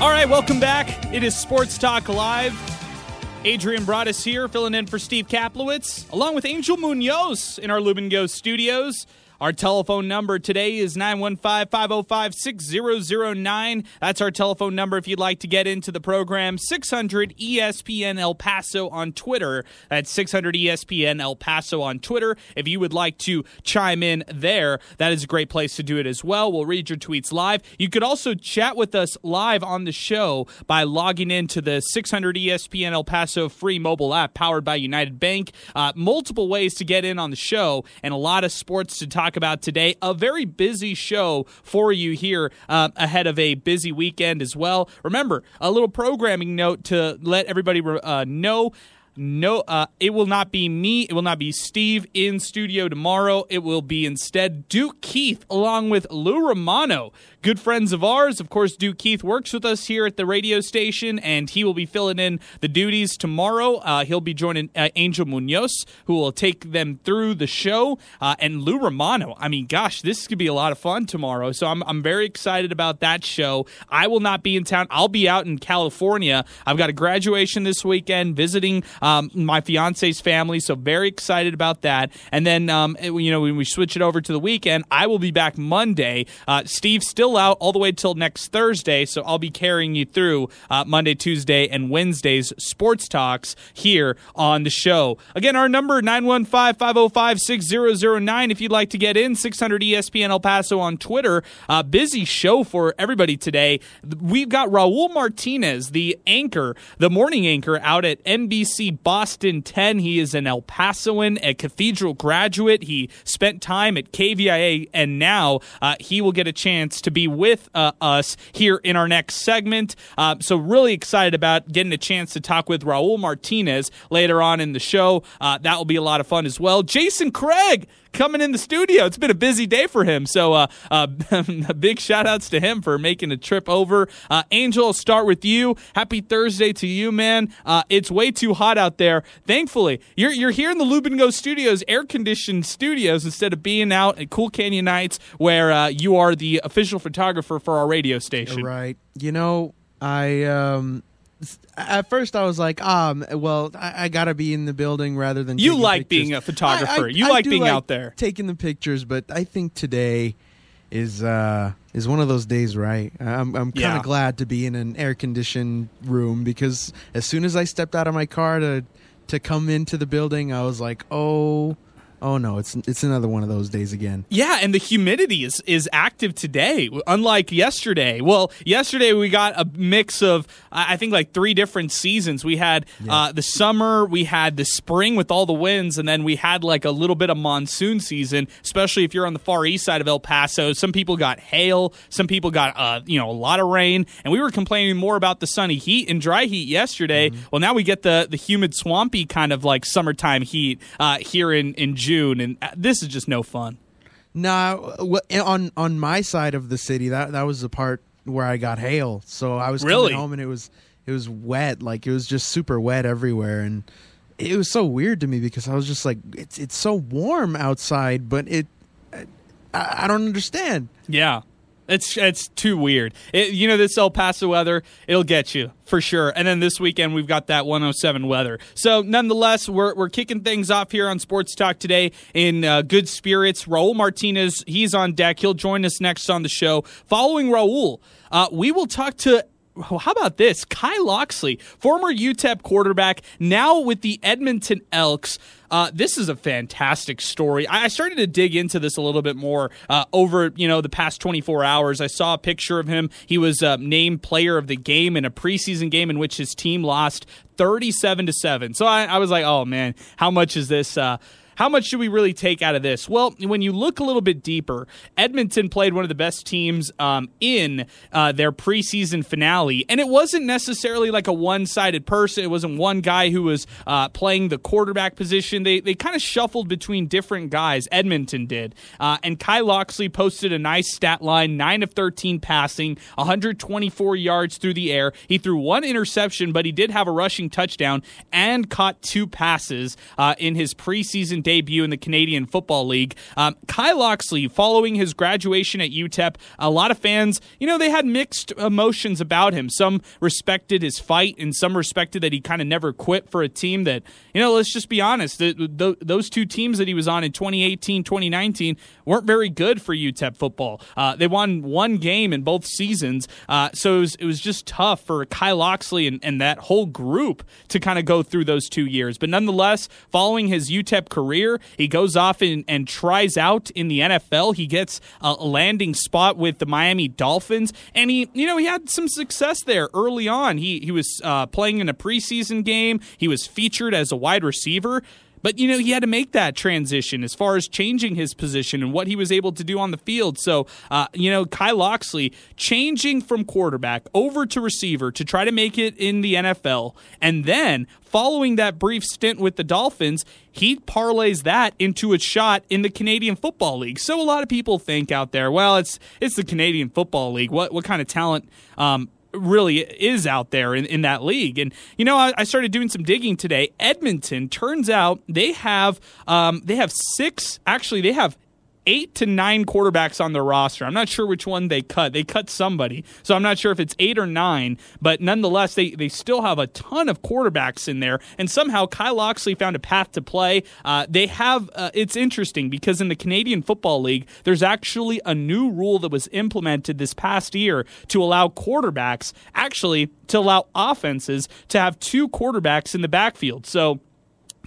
All right, welcome back. It is Sports Talk Live. Adrian Broadus here, filling in for Steve Kaplowitz, along with Angel Munoz in our Lubin Go studios. Our telephone number today is 915 505 6009. That's our telephone number if you'd like to get into the program. 600 ESPN El Paso on Twitter. That's 600 ESPN El Paso on Twitter. If you would like to chime in there, that is a great place to do it as well. We'll read your tweets live. You could also chat with us live on the show by logging into the 600 ESPN El Paso free mobile app powered by United Bank. Uh, multiple ways to get in on the show and a lot of sports to talk about today. A very busy show for you here uh, ahead of a busy weekend as well. Remember, a little programming note to let everybody uh, know no uh, it will not be me it will not be steve in studio tomorrow it will be instead duke keith along with lou romano good friends of ours. Of course, Duke Keith works with us here at the radio station, and he will be filling in the duties tomorrow. Uh, he'll be joining uh, Angel Munoz, who will take them through the show, uh, and Lou Romano. I mean, gosh, this could be a lot of fun tomorrow. So I'm, I'm very excited about that show. I will not be in town. I'll be out in California. I've got a graduation this weekend, visiting um, my fiance's family. So very excited about that. And then, um, you know, when we switch it over to the weekend, I will be back Monday. Uh, Steve still still out all the way till next Thursday, so I'll be carrying you through uh, Monday, Tuesday, and Wednesday's sports talks here on the show. Again, our number 915-505-6009 if you'd like to get in 600 ESPN El Paso on Twitter. Uh, busy show for everybody today. We've got Raul Martinez, the anchor, the morning anchor out at NBC Boston 10. He is an El Pasoan, a Cathedral graduate. He spent time at KVIA and now uh, he will get a chance to be with uh, us here in our next segment. Uh, so, really excited about getting a chance to talk with Raul Martinez later on in the show. Uh, that will be a lot of fun as well. Jason Craig coming in the studio. It's been a busy day for him. So, uh, uh, big shout outs to him for making a trip over. Uh, Angel, I'll start with you. Happy Thursday to you, man. Uh, it's way too hot out there. Thankfully, you're, you're here in the Lubin Go Studios, air conditioned studios, instead of being out at Cool Canyon Nights where uh, you are the official photographer for our radio station. Right. You know, I um at first I was like, um, well, I, I, gotta be in the building rather than you like pictures. being a photographer. I, I, you like being like out there taking the pictures, but I think today is uh is one of those days, right? I'm I'm kind of yeah. glad to be in an air conditioned room because as soon as I stepped out of my car to to come into the building, I was like, oh Oh no, it's it's another one of those days again. Yeah, and the humidity is is active today, unlike yesterday. Well, yesterday we got a mix of I think like three different seasons. We had yeah. uh, the summer, we had the spring with all the winds, and then we had like a little bit of monsoon season. Especially if you're on the far east side of El Paso, some people got hail, some people got uh, you know a lot of rain, and we were complaining more about the sunny heat and dry heat yesterday. Mm-hmm. Well, now we get the the humid, swampy kind of like summertime heat uh, here in in June June, and uh, this is just no fun. No, on on my side of the city, that that was the part where I got hail. So I was really? coming home and it was it was wet, like it was just super wet everywhere, and it was so weird to me because I was just like, it's it's so warm outside, but it I, I don't understand. Yeah. It's it's too weird. It, you know this El Paso weather, it'll get you for sure. And then this weekend we've got that 107 weather. So nonetheless, we're we're kicking things off here on Sports Talk today in uh, good spirits. Raul Martinez, he's on deck. He'll join us next on the show. Following Raul, uh, we will talk to how about this? Kai Locksley, former UTEP quarterback, now with the Edmonton Elks. Uh, this is a fantastic story. I started to dig into this a little bit more uh, over you know the past 24 hours. I saw a picture of him. He was uh, named player of the game in a preseason game in which his team lost 37 to seven. So I, I was like, oh man, how much is this? How much should we really take out of this? Well, when you look a little bit deeper, Edmonton played one of the best teams um, in uh, their preseason finale, and it wasn't necessarily like a one-sided person. It wasn't one guy who was uh, playing the quarterback position. They they kind of shuffled between different guys. Edmonton did, uh, and Kai Locksley posted a nice stat line: nine of thirteen passing, 124 yards through the air. He threw one interception, but he did have a rushing touchdown and caught two passes uh, in his preseason debut in the Canadian Football League. Um, Kai Locksley, following his graduation at UTEP, a lot of fans, you know, they had mixed emotions about him. Some respected his fight, and some respected that he kind of never quit for a team that, you know, let's just be honest, the, the, those two teams that he was on in 2018, 2019 weren't very good for UTEP football. Uh, they won one game in both seasons, uh, so it was, it was just tough for Kai Locksley and, and that whole group to kind of go through those two years. But nonetheless, following his UTEP career, he goes off and, and tries out in the NFL. He gets a landing spot with the Miami Dolphins, and he, you know, he had some success there early on. He he was uh, playing in a preseason game. He was featured as a wide receiver. But, you know, he had to make that transition as far as changing his position and what he was able to do on the field. So, uh, you know, Kai Locksley changing from quarterback over to receiver to try to make it in the NFL. And then following that brief stint with the Dolphins, he parlays that into a shot in the Canadian Football League. So a lot of people think out there, well, it's it's the Canadian Football League. What what kind of talent um, really is out there in, in that league. And you know, I, I, started doing some digging today. Edmonton turns out they have um, they have six. Actually, they have eight to nine quarterbacks on their roster. I'm not sure which one they cut. They cut somebody. So I'm not sure if it's eight or nine, but nonetheless, they, they still have a ton of quarterbacks in there. And somehow Kai Locksley found a path to play. Uh, they have, uh, it's interesting because in the Canadian Football League, there's actually a new rule that was implemented this past year to allow quarterbacks, actually, to allow offenses to have two quarterbacks in the backfield. So,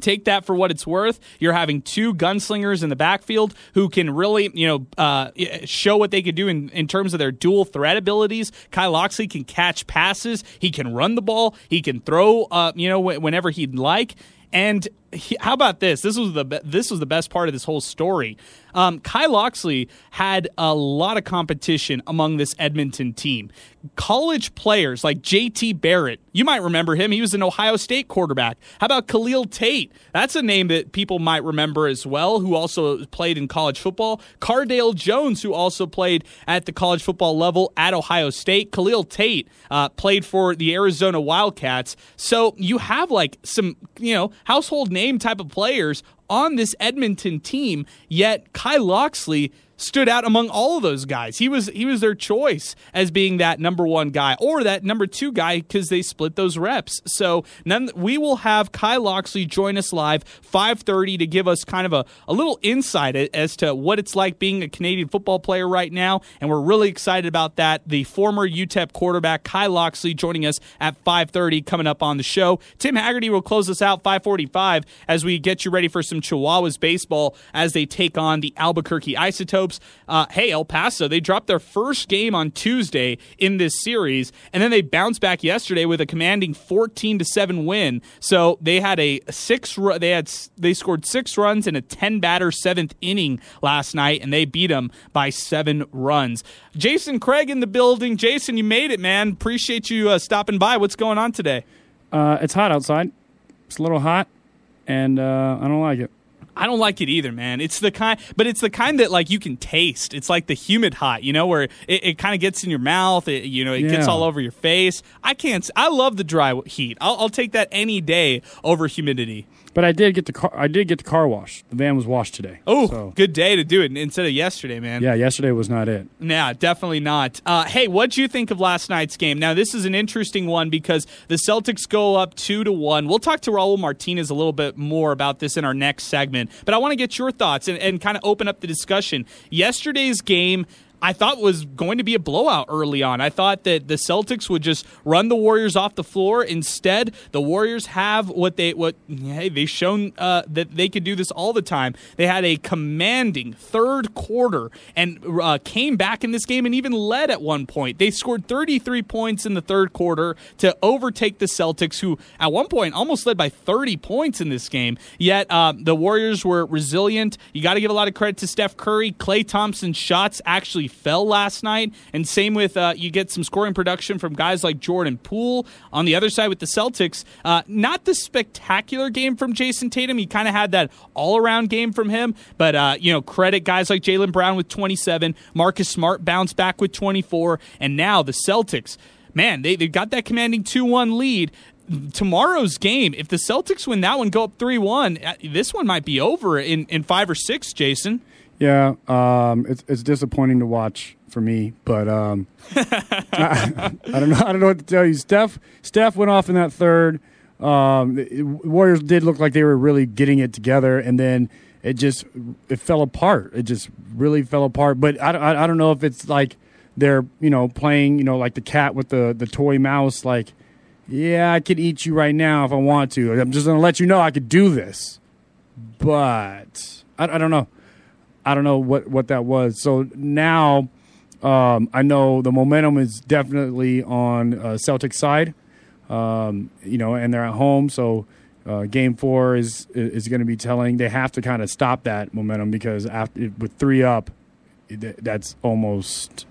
take that for what it's worth. You're having two gunslingers in the backfield who can really, you know, uh, show what they could do in, in terms of their dual threat abilities. Kai Locksley can catch passes. He can run the ball. He can throw, uh, you know, whenever he'd like. And he, how about this? This was the this was the best part of this whole story. Um, Kai Locksley had a lot of competition among this Edmonton team. College players like J.T. Barrett, you might remember him. He was an Ohio State quarterback. How about Khalil Tate? That's a name that people might remember as well, who also played in college football. Cardale Jones, who also played at the college football level at Ohio State. Khalil Tate uh, played for the Arizona Wildcats. So you have like some, you know, household name type of players on this Edmonton team, yet Kai Locksley stood out among all of those guys. He was he was their choice as being that number one guy or that number two guy because they split those reps. So none, we will have Kai Locksley join us live 5:30 to give us kind of a, a little insight as to what it's like being a Canadian football player right now, and we're really excited about that. The former UTEP quarterback Kai Locksley joining us at 5:30 coming up on the show. Tim Hagerty will close us out 5:45 as we get you ready for some Chihuahuas baseball as they take on the Albuquerque Isotopes. Uh, hey, El Paso, they dropped their first game on Tuesday in this series, and then they bounced back yesterday with a commanding 14 to seven win. So they had a six. They had they scored six runs in a 10 batter seventh inning last night, and they beat them by seven runs. Jason Craig in the building. Jason, you made it, man. Appreciate you uh, stopping by. What's going on today? Uh, it's hot outside. It's a little hot, and uh, I don't like it. I don't like it either, man. It's the kind, but it's the kind that like you can taste. It's like the humid hot, you know, where it, it kind of gets in your mouth. It, you know, it yeah. gets all over your face. I can't. I love the dry heat. I'll, I'll take that any day over humidity. But I did get the car. I did get the car wash. The van was washed today. Oh, so. good day to do it instead of yesterday, man. Yeah, yesterday was not it. Yeah, definitely not. Uh, hey, what'd you think of last night's game? Now, this is an interesting one because the Celtics go up two to one. We'll talk to Raul Martinez a little bit more about this in our next segment, but I want to get your thoughts and, and kind of open up the discussion. Yesterday's game I thought was going to be a blowout early on. I thought that the Celtics would just run the Warriors off the floor. Instead, the Warriors have what they what hey they've shown uh, that they could do this all the time. They had a commanding third quarter and uh, came back in this game and even led at one point. They scored 33 points in the third quarter to overtake the Celtics, who at one point almost led by 30 points in this game. Yet uh, the Warriors were resilient. You got to give a lot of credit to Steph Curry. Klay Thompson's shots actually fell last night. And same with uh, you get some scoring production from guys like Jordan Poole. On the other side with the Celtics, uh, not the spectacular game from Jayson Tatum. He kind of had that all around game from him. But, uh, you know, credit guys like Jaylen Brown with 27, Marcus Smart bounced back with 24. And now the Celtics man, they, they've got that commanding 2 1 lead tomorrow's game, if the Celtics win that one, go up three one, uh, this one might be over in in five or six. Jason. Yeah, um, it's it's disappointing to watch for me, but um, I, I, don't know. I don't know what to tell you. Steph Steph went off in that third. Um, the Warriors did look like they were really getting it together, and then it just it fell apart. It just really fell apart. But I, I, I don't know if it's like they're you know playing you know like the cat with the the toy mouse. Like, yeah, I could eat you right now if I want to. I'm just gonna let you know I could do this, but I, I don't know. I don't know what what that was. So now. Um, I know the momentum is definitely on uh, Celtic side, um, you know, and they're at home, so uh, game four is is going to be telling. They have to kind of stop that momentum because after with three up, that's almost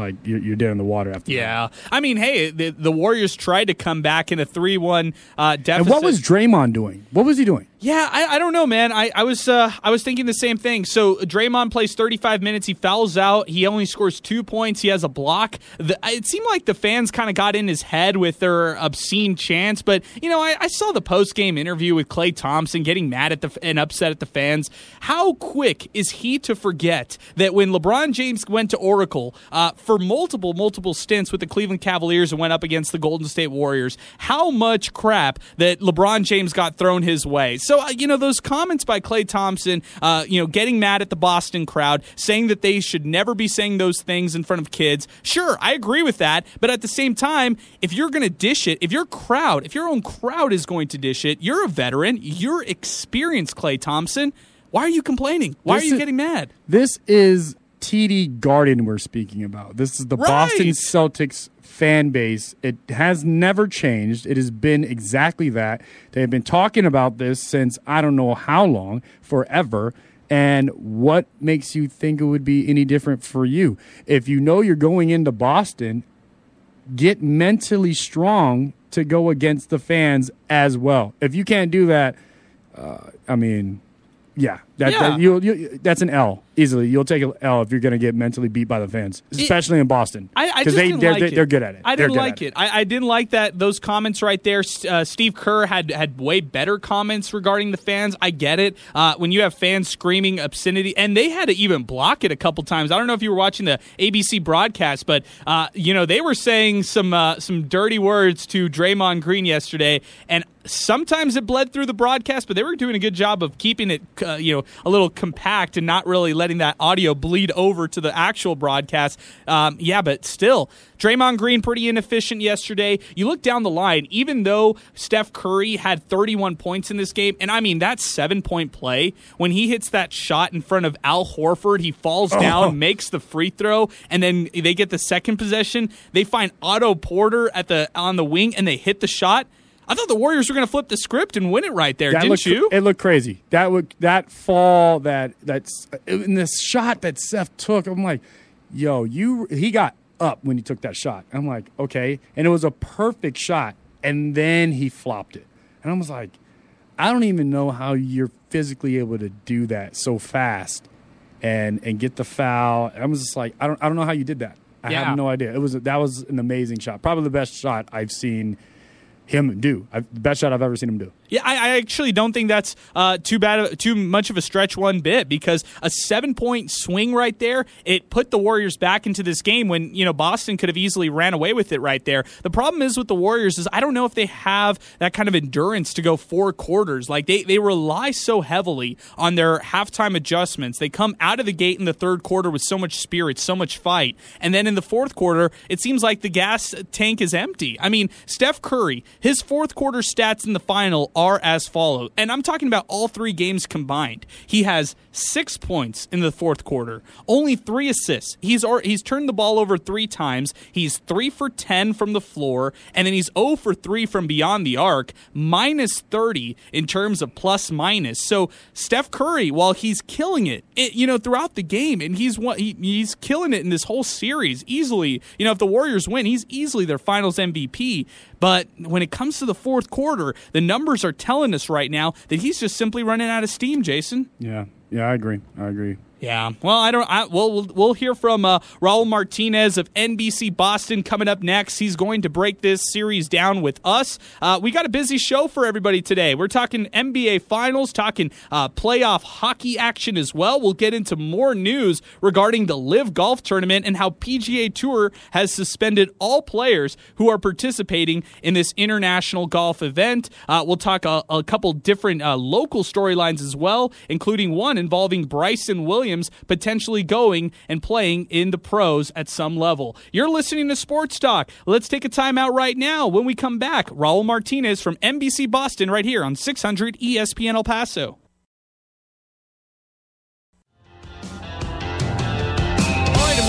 like you're, you're dead in the water after. That. Yeah, that. I mean, hey, the, the Warriors tried to come back in a three-one uh, deficit. And what was Draymond doing? What was he doing? Yeah, I, I don't know, man. I, I was uh, I was thinking the same thing. So Draymond plays 35 minutes. He fouls out. He only scores two points. He has a block. The, it seemed like the fans kind of got in his head with their obscene chants. But you know, I, I saw the post game interview with Klay Thompson getting mad at the and upset at the fans. How quick is he to forget that when LeBron James went to Oracle uh, for multiple multiple stints with the Cleveland Cavaliers and went up against the Golden State Warriors, how much crap that LeBron James got thrown his way. So, uh, you know, those comments by Klay Thompson, uh, you know, getting mad at the Boston crowd, saying that they should never be saying those things in front of kids. Sure, I agree with that. But at the same time, if you're going to dish it, if your crowd, if your own crowd is going to dish it, you're a veteran, you're experienced, Klay Thompson. Why are you complaining? Why this are you is, getting mad? This is TD Garden we're speaking about. This is the right. Boston Celtics fan base. It has never changed. It has been exactly that. They have been talking about this since I don't know how long, forever. And what makes you think it would be any different for you? If you know you're going into Boston, get mentally strong to go against the fans as well. If you can't do that, uh, I mean, yeah, that, yeah. That, you, you, that's an L easily. You'll take an L if you're going to get mentally beat by the fans, especially it, in Boston. Because they they're, like they're, good at it. I didn't like it. it. I, I, didn't like that those comments right there. Uh, Steve Kerr had had way better comments regarding the fans. I get it. Uh, when you have fans screaming obscenity, and they had to even block it a couple times. I don't know if you were watching the ABC broadcast, but uh, you know they were saying some uh, some dirty words to Draymond Green yesterday, and sometimes it bled through the broadcast, but they were doing a good job of keeping it, uh, you know, a little compact and not really letting that audio bleed over to the actual broadcast. Um, yeah, but still, Draymond Green pretty inefficient yesterday. You look down the line, even though Steph Curry had 31 points in this game, and I mean that's seven point play. When he hits that shot in front of Al Horford, he falls down, oh. makes the free throw, and then they get the second possession. They find Otto Porter at the on the wing, and they hit the shot. I thought the Warriors were going to flip the script and win it right there, that didn't looked, you? It looked crazy. That would that fall that that's in this shot that Steph took. I'm like, yo, you he got up when he took that shot. I'm like, okay, and it was a perfect shot, and then he flopped it, and I was like, I don't even know how you're physically able to do that so fast, and and get the foul. I was just like, I don't I don't know how you did that. I yeah. have no idea. It was that was an amazing shot, probably the best shot I've seen him do. The best shot I've ever seen him do. Yeah, I, I actually don't think that's uh, too bad, too much of a stretch one bit because a seven point swing right there, it put the Warriors back into this game when you know Boston could have easily ran away with it right there. The problem is with the Warriors is I don't know if they have that kind of endurance to go four quarters. Like they they rely so heavily on their halftime adjustments. They come out of the gate in the third quarter with so much spirit, so much fight, and then in the fourth quarter, it seems like the gas tank is empty. I mean, Steph Curry, his fourth quarter stats in the final are as follows. And I'm talking about all three games combined. He has six points in the fourth quarter, only three assists. He's he's turned the ball over three times. He's three for ten from the floor, and then he's 0 for three from beyond the arc, minus 30 in terms of plus minus. So Steph Curry, while he's killing it, it you know, throughout the game, and he's he, he's killing it in this whole series easily. You know, if the Warriors win, he's easily their Finals MVP. But when it comes to the fourth quarter, the numbers are telling us right now that he's just simply running out of steam, Jason. Yeah. Yeah, I agree. I agree. Yeah. Well, I don't. I, well, we'll hear from uh, Raul Martinez of NBC Boston coming up next. He's going to break this series down with us. Uh, we got a busy show for everybody today. We're talking NBA Finals, talking uh, playoff hockey action as well. We'll get into more news regarding the LIV Golf Tournament and how PGA Tour has suspended all players who are participating in this international golf event. Uh, we'll talk a, a couple different uh, local storylines as well, including one involving Bryson Williams. Williams potentially going and playing in the pros at some level. You're listening to Sports Talk. Let's take a timeout right now. When we come back, Raul Martinez from NBC Boston right here on 600 ESPN El Paso.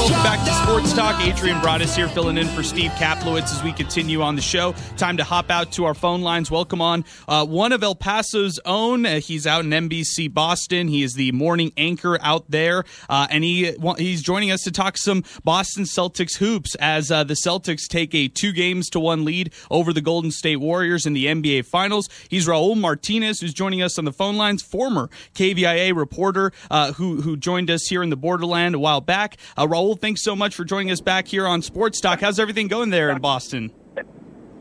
Welcome back to Sports Talk. Adrian Broadus here, filling in for Steve Kaplowitz as we continue on the show. Time to hop out to our phone lines. Welcome on uh, one of El Paso's own. Uh, he's out in NBC Boston. He is the morning anchor out there, uh, and he he's joining us to talk some Boston Celtics hoops as uh, the Celtics take a two games to one lead over the Golden State Warriors in the NBA Finals. He's Raul Martinez, who's joining us on the phone lines, former KVIA reporter uh, who who joined us here in the Borderland a while back. Uh, Raul Thanks so much for joining us back here on Sports Talk. How's everything going there in Boston?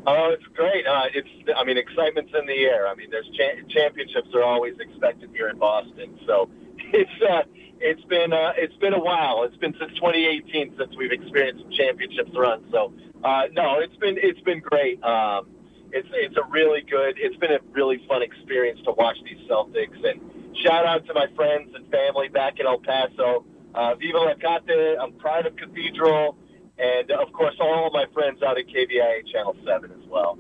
Oh, it's great. Uh, it's, I mean, excitement's in the air. I mean, there's cha- championships are always expected here in Boston. So it's uh, it's been uh, it's been a while. It's been since 2018 since we've experienced some championships run. So uh, no, it's been it's been great. Um, it's it's a really good. It's been a really fun experience to watch these Celtics. And shout out to my friends and family back in El Paso uh, Viva La Cate, um, of Cathedral, and of course all my friends out at KVIA Channel 7 as well.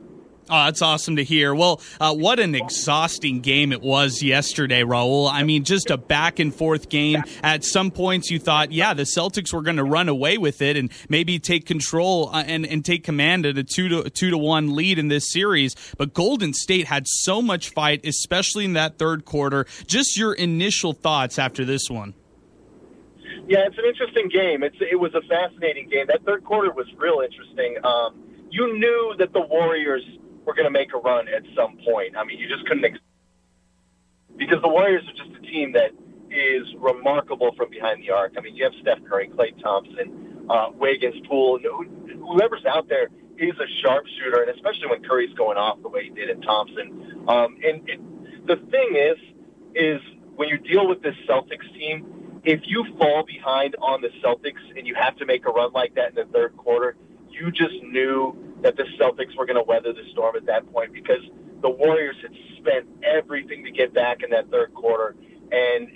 Oh, that's awesome to hear. Well, uh, what an exhausting game it was yesterday, Raul. I mean, just a back and forth game. At some points, you thought, yeah, the Celtics were going to run away with it and maybe take control uh, and, and take command at a two to two to one lead in this series. But Golden State had so much fight, especially in that third quarter. Just your initial thoughts after this one. Yeah, it's an interesting game. It's it was a fascinating game. That third quarter was real interesting. Um, you knew that the Warriors were going to make a run at some point. I mean, you just couldn't ex- because the Warriors are just a team that is remarkable from behind the arc. I mean, you have Steph Curry, Klay Thompson, uh, Wiggins, Poole, whoever's out there is a sharpshooter, and especially when Curry's going off the way he did in Thompson. Um, and it, the thing is, is when you deal with this Celtics team, if you fall behind on the Celtics and you have to make a run like that in the third quarter, you just knew that the Celtics were going to weather the storm at that point because the Warriors had spent everything to get back in that third quarter, and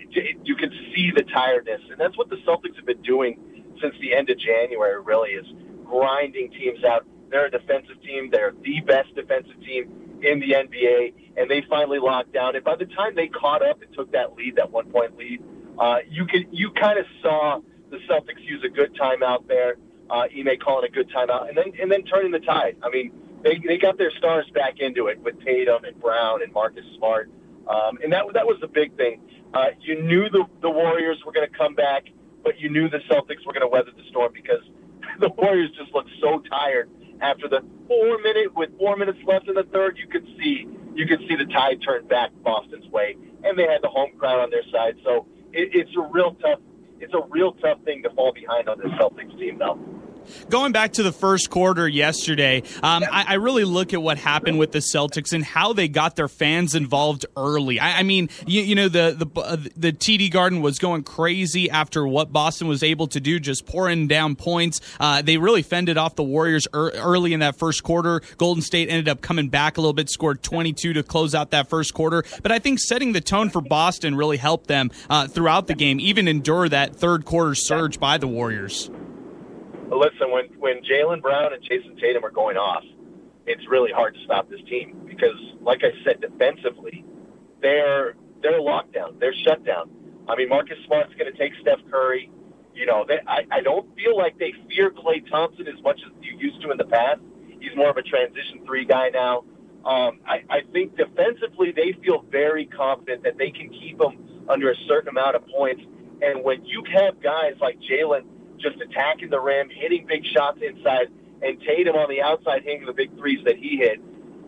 you could see the tiredness. And that's what the Celtics have been doing since the end of January. Really, is grinding teams out. They're a defensive team. They're the best defensive team in the NBA, and they finally locked down. And by the time they caught up and took that lead, that one point lead, uh, you could you kind of saw the Celtics use a good timeout there. Uh, Ime calling a good timeout, and then and then turning the tide. I mean, they they got their stars back into it with Tatum and Brown and Marcus Smart, um, and that that was the big thing. Uh, you knew the the Warriors were going to come back, but you knew the Celtics were going to weather the storm because the Warriors just looked so tired after the four minute with four minutes left in the third. You could see you could see the tide turn back Boston's way, and they had the home crowd on their side. So it, it's a real tough. It's a real tough thing to fall behind on this Celtics team, though. Going back to the first quarter yesterday, um, I, I, really look at what happened with the Celtics and how they got their fans involved early. I, I mean, you, you, know, the the uh, the TD Garden was going crazy after what Boston was able to do, just pouring down points. Uh, they really fended off the Warriors er, early in that first quarter. Golden State ended up coming back a little bit, scored 22 to close out that first quarter. But I think setting the tone for Boston really helped them uh, throughout the game, even endure that third quarter surge by the Warriors listen, when when Jaylen Brown and Jayson Tatum are going off, it's really hard to stop this team because, like I said, defensively, they're they're locked down, they're shut down. I mean, Marcus Smart's going to take Steph Curry. You know, they, I I don't feel like they fear Klay Thompson as much as you used to in the past. He's more of a transition three guy now. Um, I, I think defensively they feel very confident that they can keep them under a certain amount of points. And when you have guys like Jaylen just attacking the rim, hitting big shots inside, and Tatum on the outside hitting the big threes that he hit.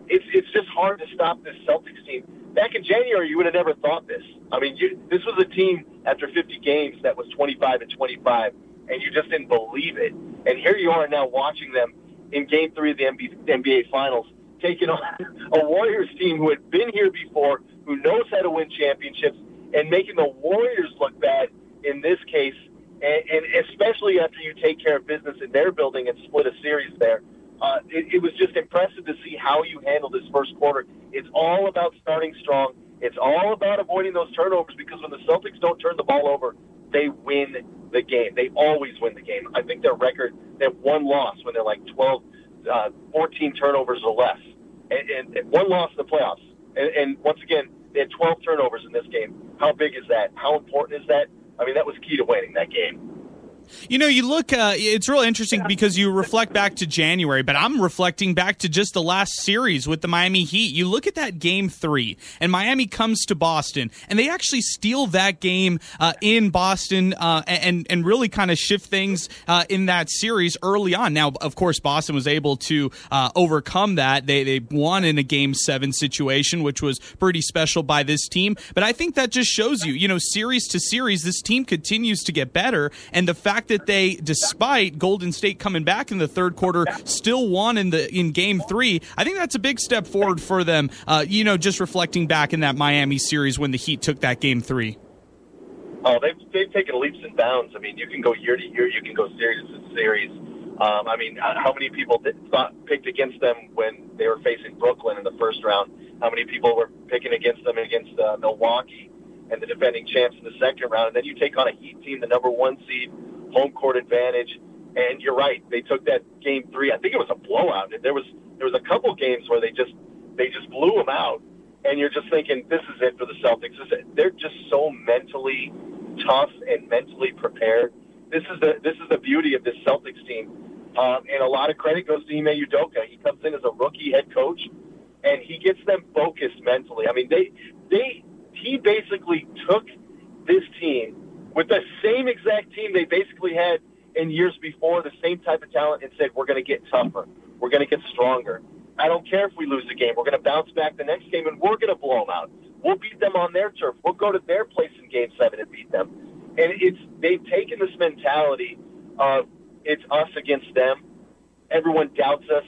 It's it's just hard to stop this Celtics team. back in January, you would have never thought this. I mean, you, this was a team after 50 games that was 25 and 25, and you just didn't believe it. And here you are now watching them in Game Three of the NBA Finals, taking on a Warriors team who had been here before, who knows how to win championships, and making the Warriors look bad in this case. And, and especially after you take care of business in their building and split a series there uh, it, it was just impressive to see how you handled this first quarter. It's all about starting strong. It's all about avoiding those turnovers because when the Celtics don't turn the ball over, they win the game. They always win the game. I think their record, they have one loss when they're like 12, uh, 14 turnovers or less, and, and, and one loss in the playoffs. And, and once again, they had 12 turnovers in this game. How big is that? How important is that? I mean, that was key to winning that game. You know, you look, uh, it's real interesting because you reflect back to January, but I'm reflecting back to just the last series with the Miami Heat. You look at that game three, and Miami comes to Boston, and they actually steal that game uh, in Boston uh, and, and really kind of shift things uh, in that series early on. Now, of course, Boston was able to uh, overcome that. They, they won in a game seven situation, which was pretty special by this team. But I think that just shows you, you know, series to series, this team continues to get better, and the fact fact that they, despite Golden State coming back in the third quarter, still won in the in Game Three, I think that's a big step forward for them. Uh, you know, just reflecting back in that Miami series when the Heat took that Game Three. Oh, they've they've taken leaps and bounds. I mean, you can go year to year, you can go series to series. Um, I mean, how many people thought picked against them when they were facing Brooklyn in the first round? How many people were picking against them against uh, Milwaukee and the defending champs in the second round? And then you take on a Heat team, the number one seed, home court advantage. And you're right, they took that game three. I think it was a blowout. There was there was a couple games where they just they just blew them out, and you're just thinking this is it for the Celtics. They're just so mentally tough and mentally prepared. This is the this is the beauty of this Celtics team, um, and a lot of credit goes to Ime Udoka. He comes in as a rookie head coach, and he gets them focused mentally. I mean, they they he basically took this team with the same exact team they basically had in years before, the same type of talent, and said, we're going to get tougher. We're going to get stronger. I don't care if we lose the game. We're going to bounce back the next game, and we're going to blow them out. We'll beat them on their turf. We'll go to their place in Game Seven and beat them. And it's they've taken this mentality of it's us against them. Everyone doubts us.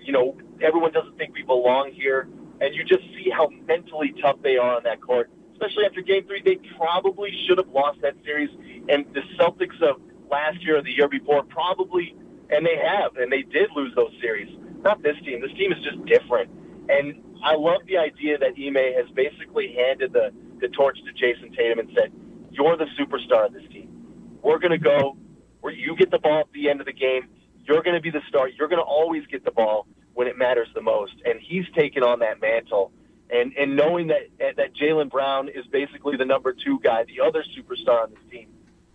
You know, everyone doesn't think we belong here, and you just see how mentally tough they are on that court especially after Game Three. They probably should have lost that series, and the Celtics of last year or the year before probably, and they have, and they did lose those series. Not this team. This team is just different, and I love the idea that Ime has basically handed the the torch to Jayson Tatum and said, "You're the superstar of this team. We're going to go where you get the ball at the end of the game. You're going to be the star. You're going to always get the ball when it matters the most." And he's taken on that mantle and and knowing that that Jaylen Brown is basically the number two guy, the other superstar on this team,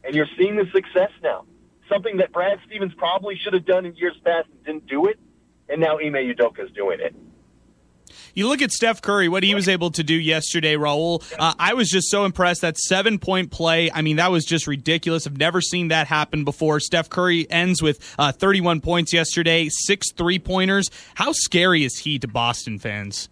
and you're seeing the success now. Something that Brad Stevens probably should have done in years past and didn't do it, and now Ime Udoka is doing it. You look at Steph Curry, what he was able to do yesterday, Raul. Uh, I was just so impressed. That seven point play, I mean, that was just ridiculous. I've never seen that happen before. Steph Curry ends with uh, 31 points yesterday, six three pointers. How scary is he to Boston fans?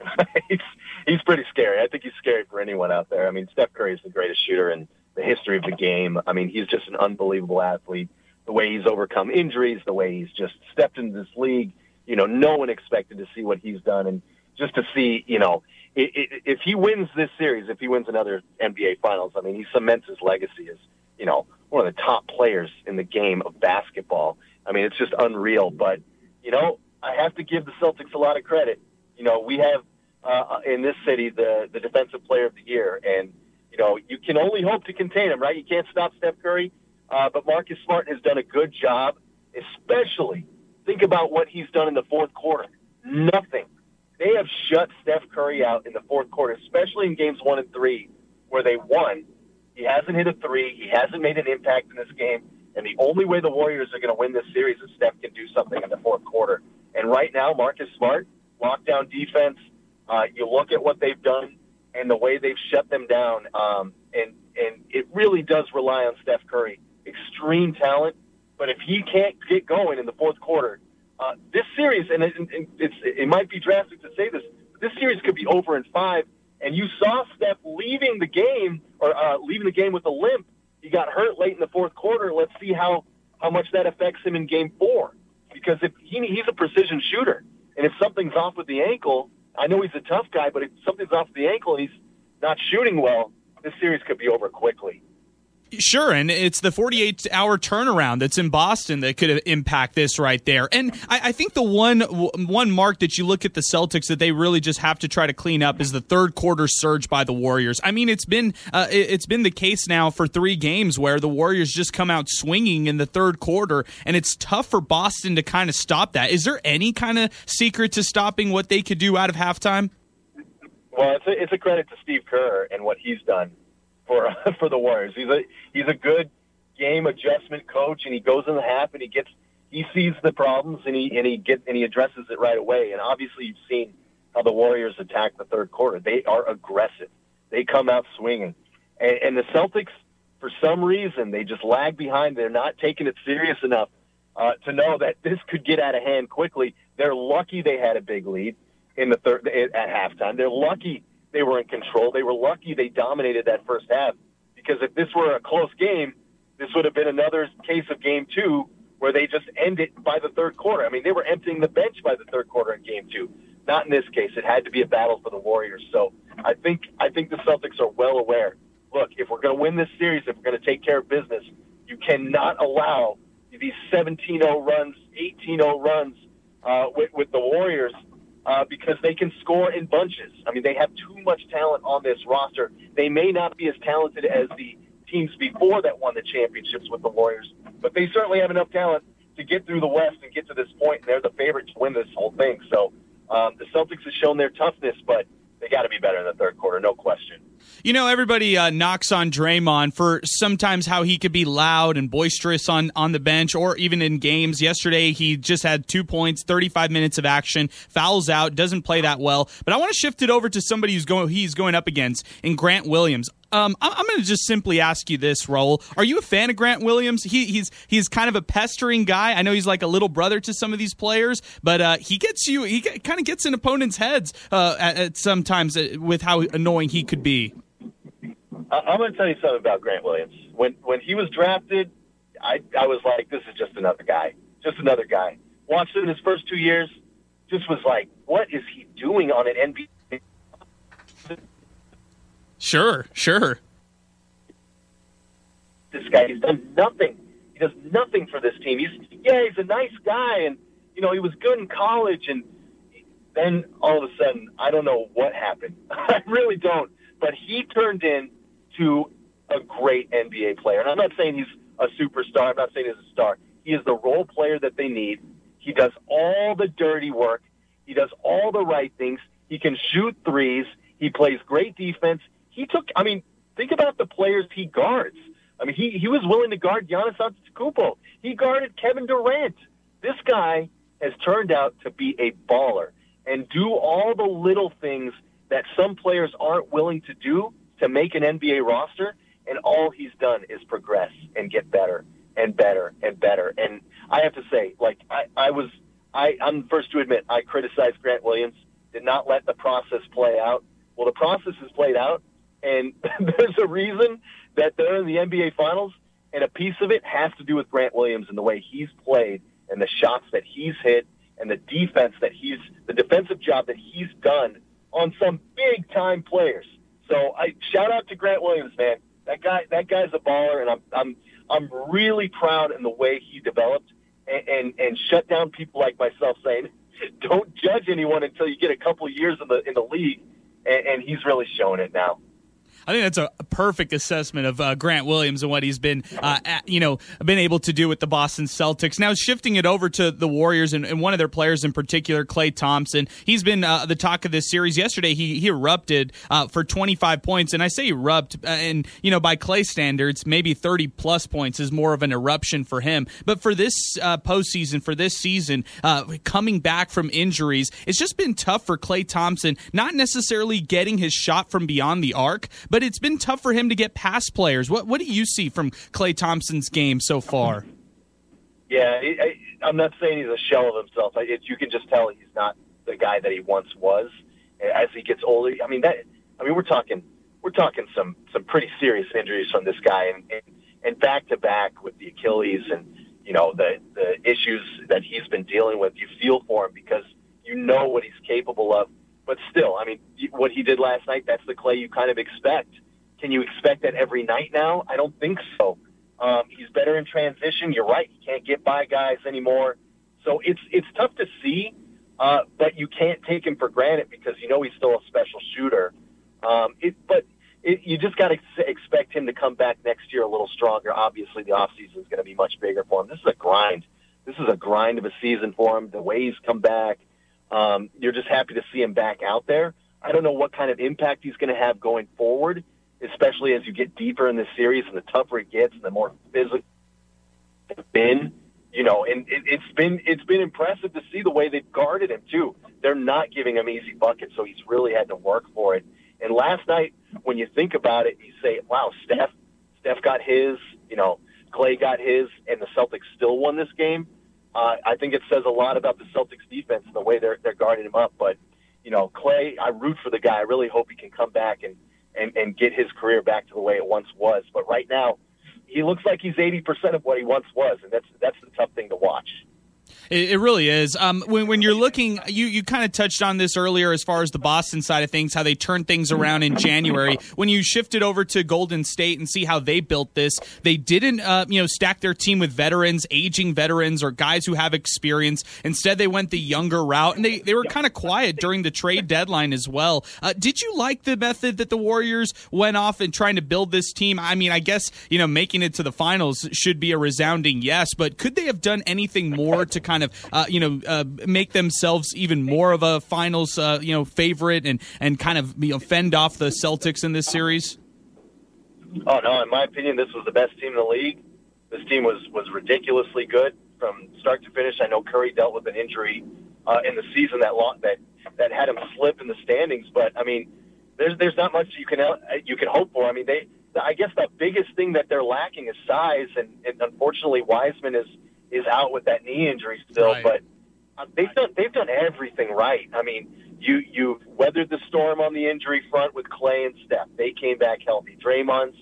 he's he's pretty scary. I think he's scary for anyone out there. I mean, Steph Curry is the greatest shooter in the history of the game. I mean, he's just an unbelievable athlete. The way he's overcome injuries, the way he's just stepped into this league, you know, no one expected to see what he's done, and just to see, you know, if he wins this series, if he wins another NBA Finals, I mean, he cements his legacy as, you know, one of the top players in the game of basketball. I mean, it's just unreal. But, you know, I have to give the Celtics a lot of credit. You know, we have uh, in this city the the defensive player of the year, and you know you can only hope to contain him, right? You can't stop Steph Curry, uh, but Marcus Smart has done a good job, especially think about what he's done in the fourth quarter. Nothing. They have shut Steph Curry out in the fourth quarter, especially in games one and three, where they won. He hasn't hit a three. He hasn't made an impact in this game. And the only way the Warriors are going to win this series is Steph can do something in the fourth quarter. And right now, Marcus Smart, lockdown defense, uh, you look at what they've done and the way they've shut them down, um, and and it really does rely on Steph Curry. Extreme talent, but if he can't get going in the fourth quarter, uh, this series, and it, it's it might be drastic to say this, but this series could be over in five. And you saw Steph leaving the game or uh, leaving the game with a limp. He got hurt late in the fourth quarter. Let's see how how much that affects him in Game Four, because if he, he's a precision shooter, and if something's off with the ankle, I know he's a tough guy, but if something's off the ankle and he's not shooting well, this series could be over quickly. Sure, and it's the 48 hour turnaround that's in Boston that could impact this right there. And I, I, think the one one mark that you look at the Celtics that they really just have to try to clean up is the third quarter surge by the Warriors. I mean, it's been uh, it's been the case now for three games where the Warriors just come out swinging in the third quarter, and it's tough for Boston to kind of stop that. Is there any kind of secret to stopping what they could do out of halftime? Well, it's a, it's a credit to Steve Kerr and what he's done for for the Warriors. He's a he's a good game adjustment coach, and he goes in the half and he gets he sees the problems and he and he get and he addresses it right away. And obviously, you've seen how the Warriors attack the third quarter. They are aggressive. They come out swinging, and, and the Celtics, for some reason, they just lag behind. They're not taking it serious enough uh, to know that this could get out of hand quickly. They're lucky they had a big lead in the third at halftime. They're lucky they were in control. They were lucky they dominated that first half because if this were a close game, this would have been another case of game two where they just end it by the third quarter. I mean, they were emptying the bench by the third quarter in game two. Not in this case. It had to be a battle for the Warriors. So I think I think the Celtics are well aware. Look, if we're going to win this series, if we're going to take care of business, you cannot allow these 17-0 runs, 18-0 runs uh, with, with the Warriors uh, because they can score in bunches. I mean, they have too much talent on this roster. They may not be as talented as the teams before that won the championships with the Warriors, but they certainly have enough talent to get through the West and get to this point, and they're the favorite to win this whole thing. So um, the Celtics have shown their toughness, but they got to be better in the third quarter, no question. You know, everybody uh, knocks on Draymond for sometimes how he could be loud and boisterous on, on the bench or even in games. Yesterday, he just had two points, 35 minutes of action, fouls out, doesn't play that well. But I want to shift it over to somebody who's going he's going up against in Grant Williams. Um, I'm going to just simply ask you this, Raul. Are you a fan of Grant Williams? He, he's he's kind of a pestering guy. I know he's like a little brother to some of these players, but uh, he gets you. He kind of gets in opponents' heads uh, at, at sometimes uh, with how annoying he could be. I'm going to tell you something about Grant Williams. When when he was drafted, I I was like, this is just another guy, just another guy. Watched him in his first two years, just was like, what is he doing on an NBA? Sure, sure. This guy, he's done nothing. He does nothing for this team. He's yeah, he's a nice guy, and you know he was good in college, and then all of a sudden, I don't know what happened. I really don't. But he turned in to a great NBA player. And I'm not saying he's a superstar. I'm not saying he's a star. He is the role player that they need. He does all the dirty work. He does all the right things. He can shoot threes. He plays great defense. He took, I mean, think about the players he guards. I mean, he, he was willing to guard Giannis Antetokounmpo. He guarded Kevin Durant. This guy has turned out to be a baller and do all the little things that some players aren't willing to do to make an NBA roster, and all he's done is progress and get better and better and better. And I have to say, like I, I was, I, I'm the first to admit I criticized Grant Williams, did not let the process play out. Well, the process has played out, and there's a reason that they're in the NBA Finals, and a piece of it has to do with Grant Williams and the way he's played and the shots that he's hit and the defense that he's the defensive job that he's done on some big time players. So I shout out to Grant Williams, man. That guy, that guy's a baller, and I'm I'm I'm really proud in the way he developed and and, and shut down people like myself saying, don't judge anyone until you get a couple years in the in the league, and, and he's really showing it now. I think that's a perfect assessment of uh, Grant Williams and what he's been, uh, at, you know, been able to do with the Boston Celtics. Now shifting it over to the Warriors and, and one of their players in particular, Klay Thompson. He's been uh, the talk of this series. Yesterday, he he erupted uh, for 25 points, and I say erupt, uh, and you know, by Klay standards, maybe 30 plus points is more of an eruption for him. But for this uh, postseason, for this season, coming back from injuries, it's just been tough for Klay Thompson. Not necessarily getting his shot from beyond the arc, but it's been tough for him to get past players. What what do you see from Klay Thompson's game so far? Yeah, I, am not saying he's a shell of himself. I, it, you can just tell he's not the guy that he once was. Eh, as he gets older. I mean that. I mean we're talking we're talking some some pretty serious injuries from this guy, and and, and back to back with the Achilles and you know the the issues that he's been dealing with. You feel for him because you know what he's capable of. But still, I mean, what he did last night, that's the Klay you kind of expect. Can you expect that every night now? I don't think so. Um, he's better in transition. You're right. He can't get by guys anymore. So it's it's tough to see, uh, but you can't take him for granted because you know he's still a special shooter. Um, it, but it, you just got to expect him to come back next year a little stronger. Obviously, the offseason is going to be much bigger for him. This is a grind. This is a grind of a season for him. The way he's come back, um, you're just happy to see him back out there. I don't know what kind of impact he's going to have going forward, especially as you get deeper in the series and the tougher it gets and the more physical it's been. You know, and it, it's been it's been impressive to see the way they've guarded him too. They're not giving him easy buckets, so he's really had to work for it. And last night, when you think about it, you say, "Wow, Steph, Steph got his. You know, Klay got his, and the Celtics still won this game." Uh, I think it says a lot about the Celtics defense and the way they're they're guarding him up. But you know, Klay, I root for the guy. I really hope he can come back and and and get his career back to the way it once was. But right now, he looks like he's eighty percent of what he once was, and that's that's the tough thing to watch. It, it really is. Um, when, when you're looking, you, you kind of touched on this earlier as far as the Boston side of things, how they turned things around in January. When you shifted over to Golden State and see how they built this, they didn't, uh, you know, stack their team with veterans, aging veterans, or guys who have experience. Instead, they went the younger route, and they, they were kind of quiet during the trade deadline as well. Uh, did you like the method that the Warriors went off in trying to build this team? I mean, I guess, you know, making it to the finals should be a resounding yes, but could they have done anything more to kind of uh, you know uh, make themselves even more of a finals uh, you know favorite and and kind of you know, fend off the Celtics in this series? Oh no, in my opinion, this was the best team in the league. This team was was ridiculously good from start to finish. I know Curry dealt with an injury uh, in the season that long, that that had him slip in the standings, but I mean, there's there's not much you can uh, you can hope for. I mean, they I guess the biggest thing that they're lacking is size, and, and unfortunately, Wiseman is is out with that knee injury still. Right. But uh, they've done they've done everything right. I mean, you you weathered the storm on the injury front with Klay and Steph. They came back healthy. Draymond's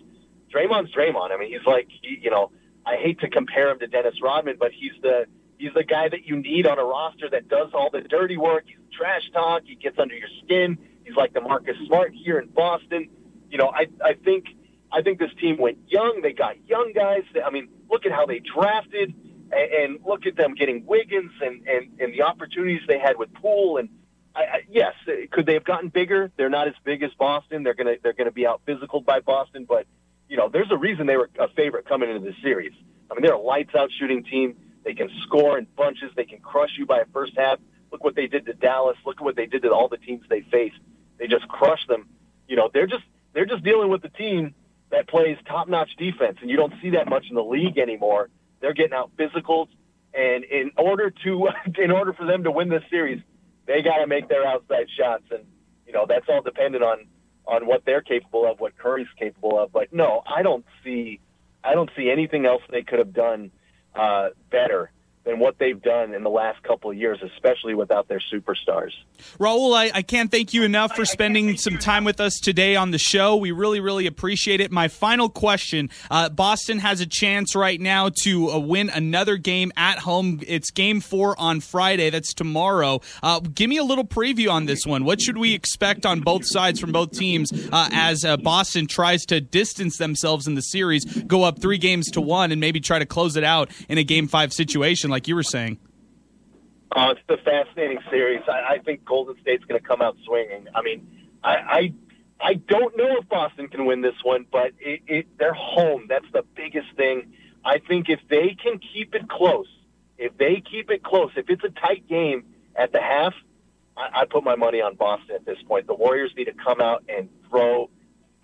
Draymond's Draymond. I mean, he's like he, you know I hate to compare him to Dennis Rodman, but he's the he's the guy that you need on a roster that does all the dirty work. He's trash talk. He gets under your skin. He's like the Marcus Smart here in Boston. You know, I I think I think this team went young. They got young guys. I mean, look at how they drafted and, and look at them getting Wiggins and, and, and the opportunities they had with Poole. And I, I, yes, could they have gotten bigger? They're not as big as Boston. They're gonna they're gonna be out physical by Boston, but you know there's a reason they were a favorite coming into this series. I mean they're a lights out shooting team. They can score in bunches. They can crush you by a first half. Look what they did to Dallas. Look at what they did to all the teams they faced. They just crushed them. You know they're just they're just dealing with the team that plays top notch defense, and you don't see that much in the league anymore. They're getting out physicals, and in order to in order for them to win this series, they got to make their outside shots, and you know that's all dependent on on what they're capable of, what Curry's capable of. But no, I don't see I don't see anything else they could have done uh, better than what they've done in the last couple of years, especially without their superstars. Raul, I, I can't thank you enough for spending some time with us today on the show. We really, really appreciate it. My final question uh, Boston has a chance right now to uh, win another game at home. It's game four on Friday. That's tomorrow. Uh, give me a little preview on this one. What should we expect on both sides from both teams uh, as uh, Boston tries to distance themselves in the series, go up three games to one, and maybe try to close it out in a game five situation? like you were saying? Uh, it's a fascinating series. I, I think Golden State's going to come out swinging. I mean, I, I I don't know if Boston can win this one, but it, it, they're home. That's the biggest thing. I think if they can keep it close, if they keep it close, if it's a tight game at the half, I, I put my money on Boston at this point. The Warriors need to come out and throw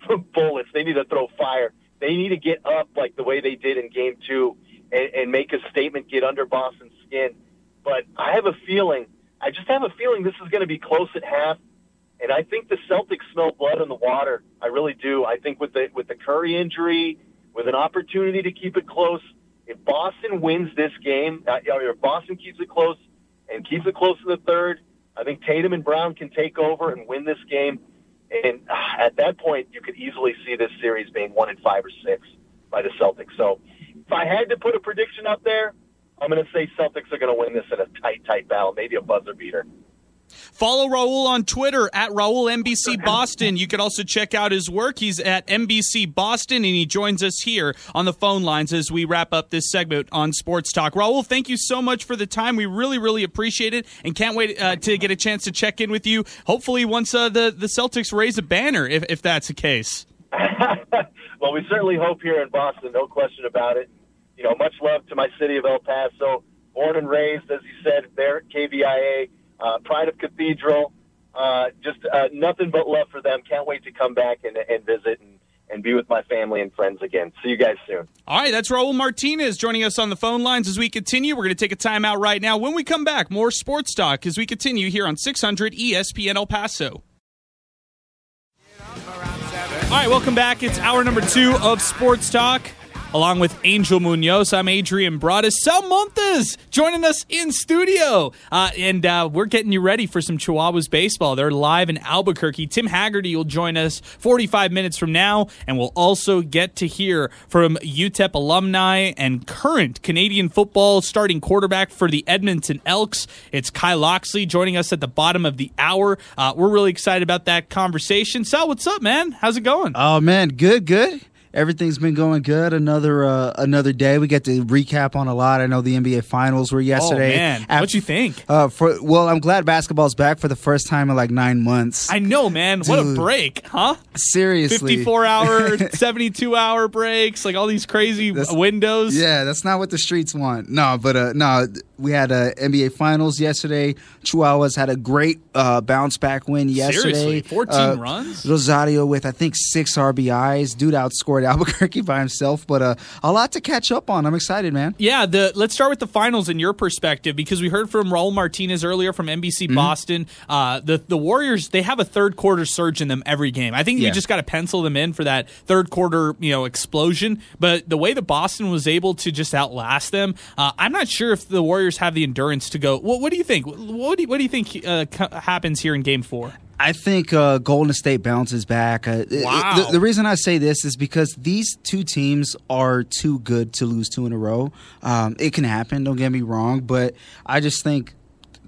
bullets. They need to throw fire. They need to get up like the way they did in Game Two and, and make a statement, get under Boston's skin. But I have a feeling, I just have a feeling this is going to be close at half. And I think the Celtics smell blood in the water. I really do. I think with the with the Curry injury, with an opportunity to keep it close, if Boston wins this game, uh, or if Boston keeps it close and keeps it close in the third, I think Tatum and Brown can take over and win this game. And uh, at that point, you could easily see this series being one in five or six by the Celtics. So if I had to put a prediction up there, I'm going to say Celtics are going to win this in a tight, tight battle, maybe a buzzer beater. Follow Raul on Twitter at Raul NBC Boston. You can also check out his work. He's at NBC Boston, and he joins us here on the phone lines as we wrap up this segment on Sports Talk. Raul, thank you so much for the time. We really, really appreciate it, and can't wait uh, to get a chance to check in with you. Hopefully, once uh, the the Celtics raise a banner, if if that's the case. well, we certainly hope here in Boston, no question about it. You know, much love to my city of El Paso, born and raised, as you said, there at KVIA uh, Pride of Cathedral. Uh, just uh, nothing but love for them. Can't wait to come back and, and visit and, and be with my family and friends again. See you guys soon. All right, that's Raul Martinez joining us on the phone lines as we continue. We're going to take a timeout right now. When we come back, more sports talk as we continue here on 600 ESPN El Paso. All right, welcome back. It's hour number two of Sports Talk along with Angel Munoz. I'm Adrian Broadus. Sal Montes joining us in studio. Uh, and uh, we're getting you ready for some Chihuahuas baseball. They're live in Albuquerque. Tim Hagerty will join us 45 minutes from now, and we'll also get to hear from UTEP alumni and current Canadian football starting quarterback for the Edmonton Elks. It's Kai Locksley joining us at the bottom of the hour. Uh, we're really excited about that conversation. Sal, what's up, man? How's it going? Oh, man, good, good everything's been going good. Another uh, another day. We get to recap on a lot. I know the NBA Finals were yesterday. Oh man, what you think? Uh, for well, I'm glad basketball's back for the first time in like nine months. I know, man. Dude, what a break, huh? Seriously, 54 hour, 72 hour breaks, like all these crazy that's, windows. Yeah, that's not what the streets want. No, but uh, no, we had uh, NBA Finals yesterday. Chihuahuas had a great uh, bounce back win yesterday. Seriously, 14 uh, runs. Rosario with I think six RBIs. Dude outscored Albuquerque by himself, but uh, a lot to catch up on. I'm excited, man. Yeah, the let's start with the finals in your perspective because we heard from Raul Martinez earlier from NBC mm-hmm. Boston. Uh, the the Warriors they have a third quarter surge in them every game. I think yeah. you just got to pencil them in for that third quarter you know explosion. But the way that Boston was able to just outlast them, uh, I'm not sure if the Warriors have the endurance to go. What, what do you think? What do you, what do you think uh, happens here in Game Four? I think uh, Golden State bounces back. Uh, wow. the, the, reason I say this is because these two teams are too good to lose two in a row. Um, it can happen, don't get me wrong, but I just think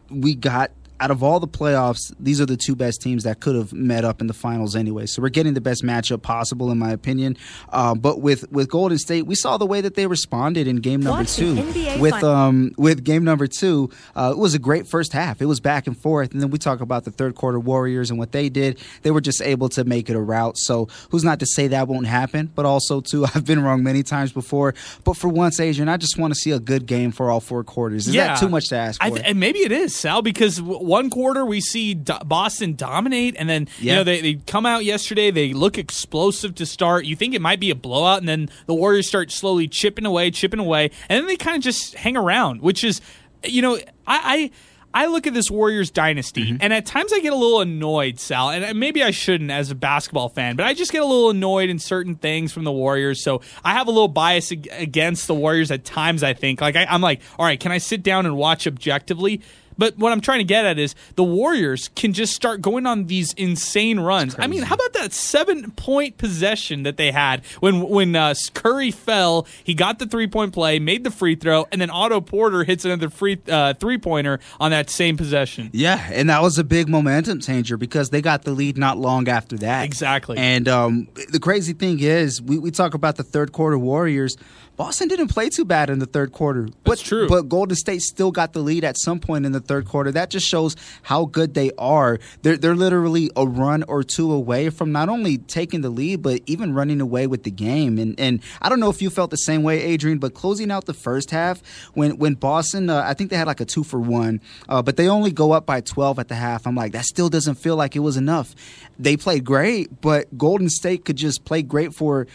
we got out of all the playoffs, these are the two best teams that could have met up in the finals anyway. So we're getting the best matchup possible, in my opinion. Uh, but with with Golden State, we saw the way that they responded in game number two. With um with game number two, uh, it was a great first half. It was back and forth, and then we talk about the third quarter Warriors and what they did. They were just able to make it a route. So who's not to say that won't happen? But also too, I've been wrong many times before. But for once, Adrian, I just want to see a good game for all four quarters. Is yeah. that too much to ask for? Th- and maybe it is, Sal, because one quarter we see Do- Boston dominate, and then yeah. you know they, they come out yesterday. They look explosive to start. You think it might be a blowout, and then the Warriors start slowly chipping away, chipping away, and then they kind of just hang around, which is, you know, I. I I look at this Warriors dynasty, mm-hmm. and at times I get a little annoyed, Sal. And maybe I shouldn't as a basketball fan, but I just get a little annoyed in certain things from the Warriors. So I have a little bias against the Warriors at times. I think, like I, I'm like, all right, can I sit down and watch objectively? But what I'm trying to get at is the Warriors can just start going on these insane runs. I mean, how about that seven point possession that they had when when uh, Curry fell? He got the three point play, made the free throw, and then Otto Porter hits another free uh, three pointer on that same possession. Yeah, and that was a big momentum changer because they got the lead not long after that. Exactly. And um, the crazy thing is, we, we talk about the third quarter Warriors. Boston didn't play too bad in the third quarter. But, That's true. But Golden State still got the lead at some point in the third quarter. That just shows how good they are. They're, they're literally a run or two away from not only taking the lead, but even running away with the game. And and I don't know if you felt the same way, Adrian, but closing out the first half, when, when Boston, uh, I think they had like a two for one, uh, but they only go up by 12 at the half. I'm like, that still doesn't feel like it was enough. They played great, but Golden State could just play great for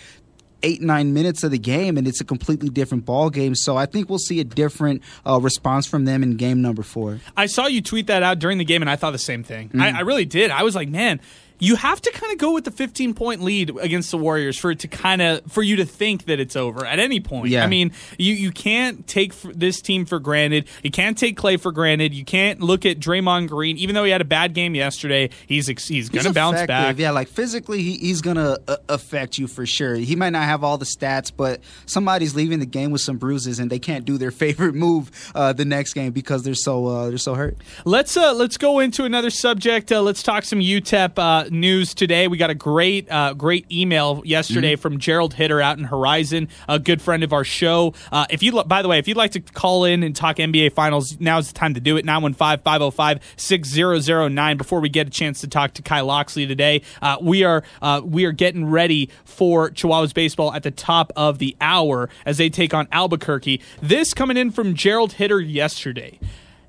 eight nine minutes of the game, and it's a completely different ball game. So I think we'll see a different uh, response from them in game number four. I saw you tweet that out during the game, and I thought the same thing. Mm-hmm. I, I really did. I was like, man you have to kind of go with the 15 point lead against the Warriors for it to kind of for you to think that it's over at any point. Yeah. I mean, you you can't take this team for granted. You can't take Klay for granted. You can't look at Draymond Green, even though he had a bad game yesterday. He's he's going to He's bounce effective. back. Yeah, like physically, he, he's gonna uh, affect you for sure. He might not have all the stats, but somebody's leaving the game with some bruises, and they can't do their favorite move uh, the next game because they're so uh, they're so hurt. Let's uh, let's go into another subject. Uh, let's talk some UTEP uh, news today. We got a great uh, great email yesterday from Gerald Hitter out in Horizon, a good friend of our show. Uh, if you by the way, if you'd like to call in and talk NBA Finals, now's the time to do it. 915-505-6009 Before we get a chance to talk to Kai Locksley today, uh, we are uh, we are getting ready for Chihuahuas baseball at the top of the hour as they take on Albuquerque. This coming in from Gerald Hitter yesterday.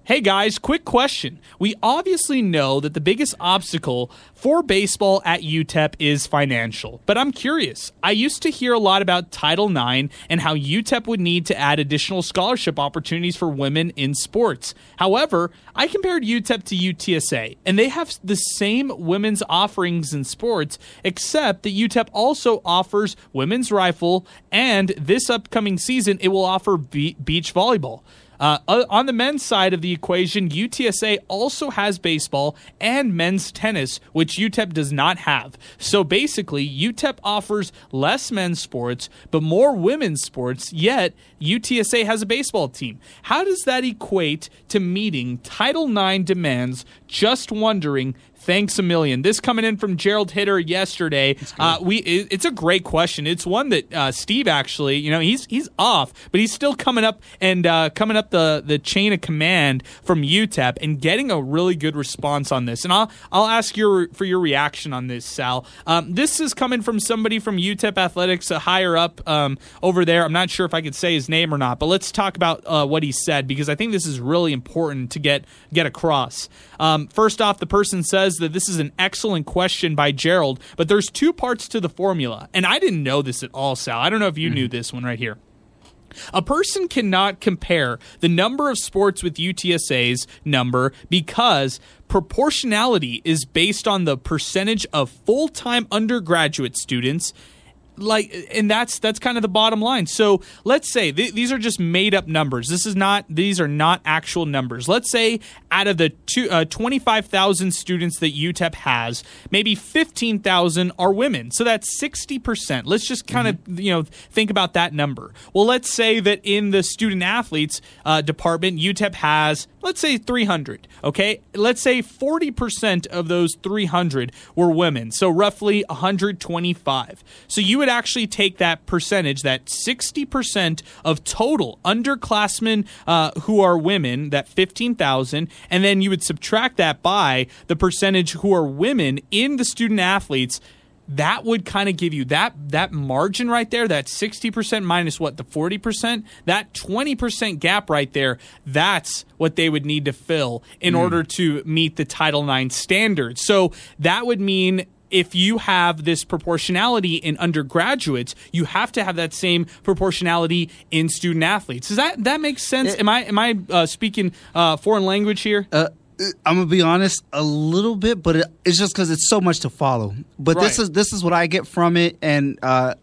Hey guys, quick question. We obviously know that the biggest obstacle for baseball at UTEP is financial, but I'm curious. I used to hear a lot about Title IX and how UTEP would need to add additional scholarship opportunities for women in sports. However, I compared UTEP to UTSA, and they have the same women's offerings in sports, except that UTEP also offers women's rifle, and this upcoming season it will offer be- beach volleyball. Uh, on the men's side of the equation, UTSA also has baseball and men's tennis, which UTEP does not have. So basically, UTEP offers less men's sports, but more women's sports, yet UTSA has a baseball team. How does that equate to meeting Title IX demands? Just wondering. Thanks a million. This coming in from Gerald Hitter yesterday. Uh, we it, it's a great question. It's one that uh, Steve actually, you know, he's he's off, but he's still coming up and uh, coming up the the chain of command from UTEP and getting a really good response on this. And I'll I'll ask your for your reaction on this, Sal. Um, this is coming from somebody from UTEP athletics, uh, higher up um, over there. I'm not sure if I could say his name or not, but let's talk about uh, what he said because I think this is really important to get get across. Um, first off, the person says that this is an excellent question by Gerald, but there's two parts to the formula. And I didn't know this at all, Sal. I don't know if you knew mm-hmm. this one right here. A person cannot compare the number of sports with UTSA's number because proportionality is based on the percentage of full time undergraduate students like and that's that's kind of the bottom line. So let's say th- these are just made up numbers. This is not these are not actual numbers. Let's say out of the two, uh, 25,000 students that UTEP has maybe 15,000 are women. So that's 60% let's just kind of you know think about that number. Well let's say that in the student athletes uh, department UTEP has let's say 300 okay? Let's say 40% of those 300 were women. So roughly 125 so you would actually take that percentage, that 60% of total underclassmen uh, who are women, that 15,000, and then you would subtract that by the percentage who are women in the student athletes that would kind of give you that that margin right there that 60% minus what the 40% that 20% gap right there that's what they would need to fill in order to meet the title ix standards. So that would mean if you have this proportionality in undergraduates, you have to have that same proportionality in student athletes. Does that that make sense? It- am I am I uh, speaking uh, foreign language here? Uh, I'm gonna be honest, a little bit, but it, it's just because it's so much to follow. But this is this is what I get from it, and uh,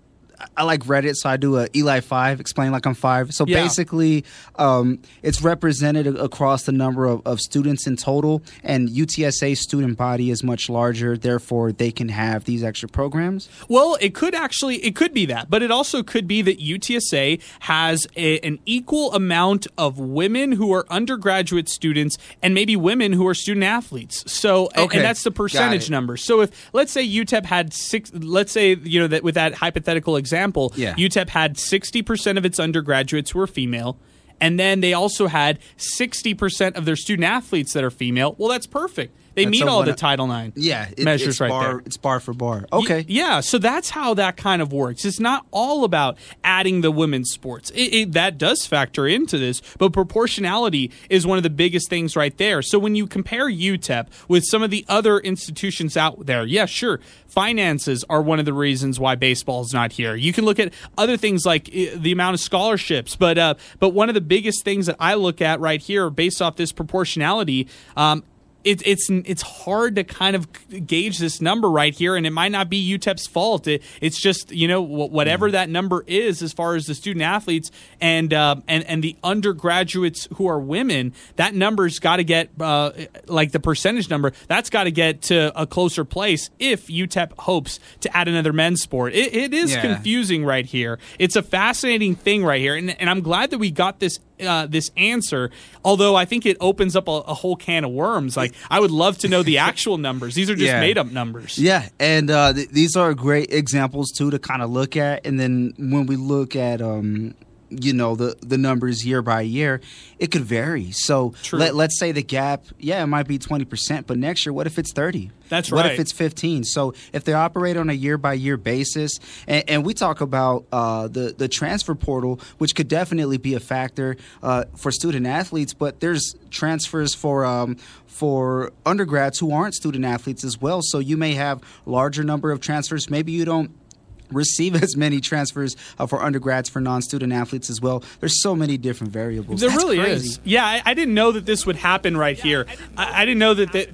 I like Reddit, so I do a Eli five, explain like I'm five. So Yeah. basically, um, it's represented across the number of, of students in total, and UTSA student body is much larger. Therefore, they can have these extra programs. Well, it could actually it could be that, but it also could be that UTSA has a, an equal amount of women who are undergraduate students and maybe women who are student athletes. So, and- Okay, and that's the percentage number. So, if let's say UTEP had six, let's say you know that with that hypothetical example, Yeah. UTEP had sixty percent of its undergraduates who were female. And then they also had 60% of their student athletes that are female. Well, that's perfect. They That's meet all the Title IX Yeah, it- measures it's right bar, there. It's bar for bar. Y- Okay. yeah, so that's how that kind of works. It's not all about adding the women's sports. It, it, that does factor into this, but proportionality is one of the biggest things right there. So when you compare UTEP with some of the other institutions out there, yeah, sure, finances are one of the reasons why baseball is not here. You can look at other things like uh, the amount of scholarships, but uh, but one of the biggest things that I look at right here, based off this proportionality, um, it, it's it's hard to kind of gauge this number right here, and it might not be UTEP's fault. It, it's just you know whatever yeah. that number is as far as the student athletes and uh, and and the undergraduates who are women. That number's got to get uh, like the percentage number. That's got to get to a closer place if UTEP hopes to add another men's sport. it, it is yeah. confusing right here. It's a fascinating thing right here, and, and I'm glad that we got this uh, this answer. Although I think it opens up a, a, whole can of worms. Like I would love to know the actual numbers. These are just yeah. made up numbers. Yeah, and uh, th- these are great examples too to kind of look at. And then when we look at um, you know the the numbers year by year it could vary. So let, let's say the gap yeah it might be 20% but next year what if it's 30 that's what right. if it's 15 so if they operate on a year by year basis and, and we talk about uh, the the transfer portal which could definitely be a factor uh, for student athletes but there's transfers for um, for undergrads who aren't student athletes as well. So you may have larger number of transfers. Maybe you don't receive as many transfers uh, for undergrads for non-student athletes as well. There's so many different variables. There That's really crazy. is. Yeah, I, I, didn't know that this would happen right here. I, I didn't know that that.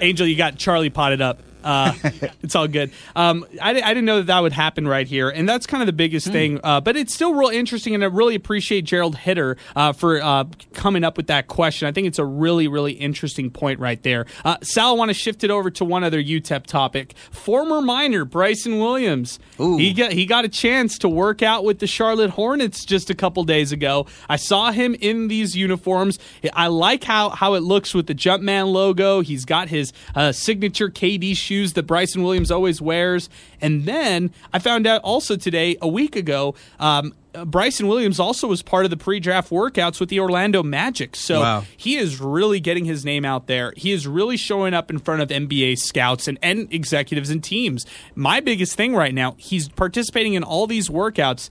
Angel, you got Charlie potted up. Uh, it's all good. Um, I, I, didn't know that that would happen right here, and that's kind of the biggest mm. thing. Uh, but it's still real interesting, and I really appreciate Gerald Hitter uh, for uh, coming up with that question. I think it's a really, really interesting point right there. Uh, Sal, I want to shift it over to one other UTEP topic. Former minor Bryson Williams. Ooh. He got he got a chance to work out with the Charlotte Hornets just a couple days ago. I saw him in these uniforms. I like how how it looks with the Jumpman logo. He's got his uh, signature KD shoes shoes that Bryson Williams always wears. And then I found out also today, a week ago, um, Bryson Williams also was part of the pre-draft workouts with the Orlando Magic. So wow. he is really getting his name out there. He is really showing up in front of NBA scouts and, and executives and teams. My biggest thing right now, he's participating in all these workouts.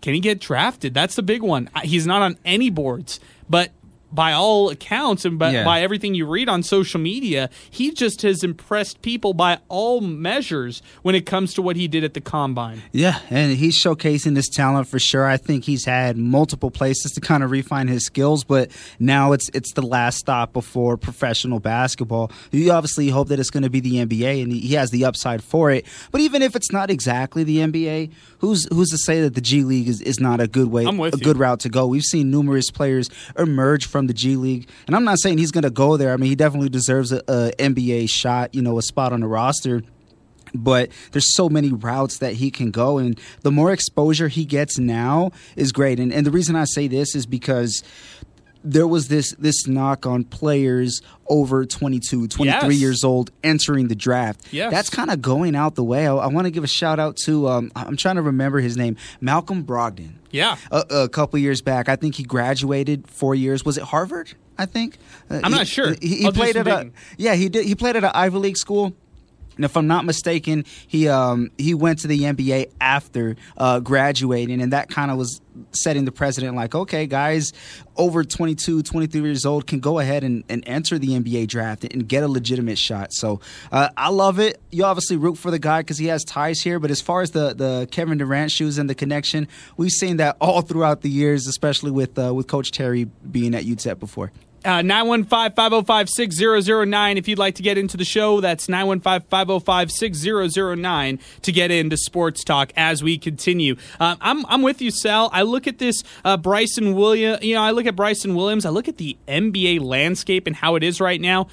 Can he get drafted? That's the big one. He's not on any boards, but by all accounts and by, yeah. by, everything you read on social media, he just has impressed people by all measures when it comes to what he did at the combine. Yeah, and he's showcasing his talent for sure. I think he's had multiple places to kind of refine his skills, but now it's it's the last stop before professional basketball. You obviously hope that it's going to be the NBA, and he has the upside for it. But even if it's not exactly the NBA, who's who's to say that the G League is, is not a good way, a you. good route to go? We've seen numerous players emerge from the G League, and I'm not saying he's going to go there. I mean, he definitely deserves a, a NBA shot, you know, a spot on the roster but there's so many routes that he can go and the more exposure he gets now is great and, and the reason i say this is because there was this this knock on players over 22 23 yes. years old entering the draft yes. that's kind of going out the way i, I want to give a shout out to um, i'm trying to remember his name malcolm brogdon yeah. A, a, couple years back. I think he graduated four years. Was it harvard i think? Uh, i'm he, not sure. he, he played at a yeah he did he played at an ivy league school and if I'm not mistaken, he um, he went to the NBA after uh, graduating, and that kind of was setting the precedent like, okay, guys over 22, 23 years old can go ahead and, and enter the NBA draft and get a legitimate shot. So uh, I love it. You obviously root for the guy because he has ties here, but as far as the, the Kevin Durant shoes and the connection, we've seen that all throughout the years, especially with uh, with Coach Terry being at UTEP before. Uh, 915 505 6009. If you'd like to get into the show, that's 915 505 6009 to get into sports talk as we continue. Uh, I'm, I'm with you, Sal. I look at this uh, Bryson Williams, you know, I look at Bryson Williams, I look at the NBA landscape and how it is right now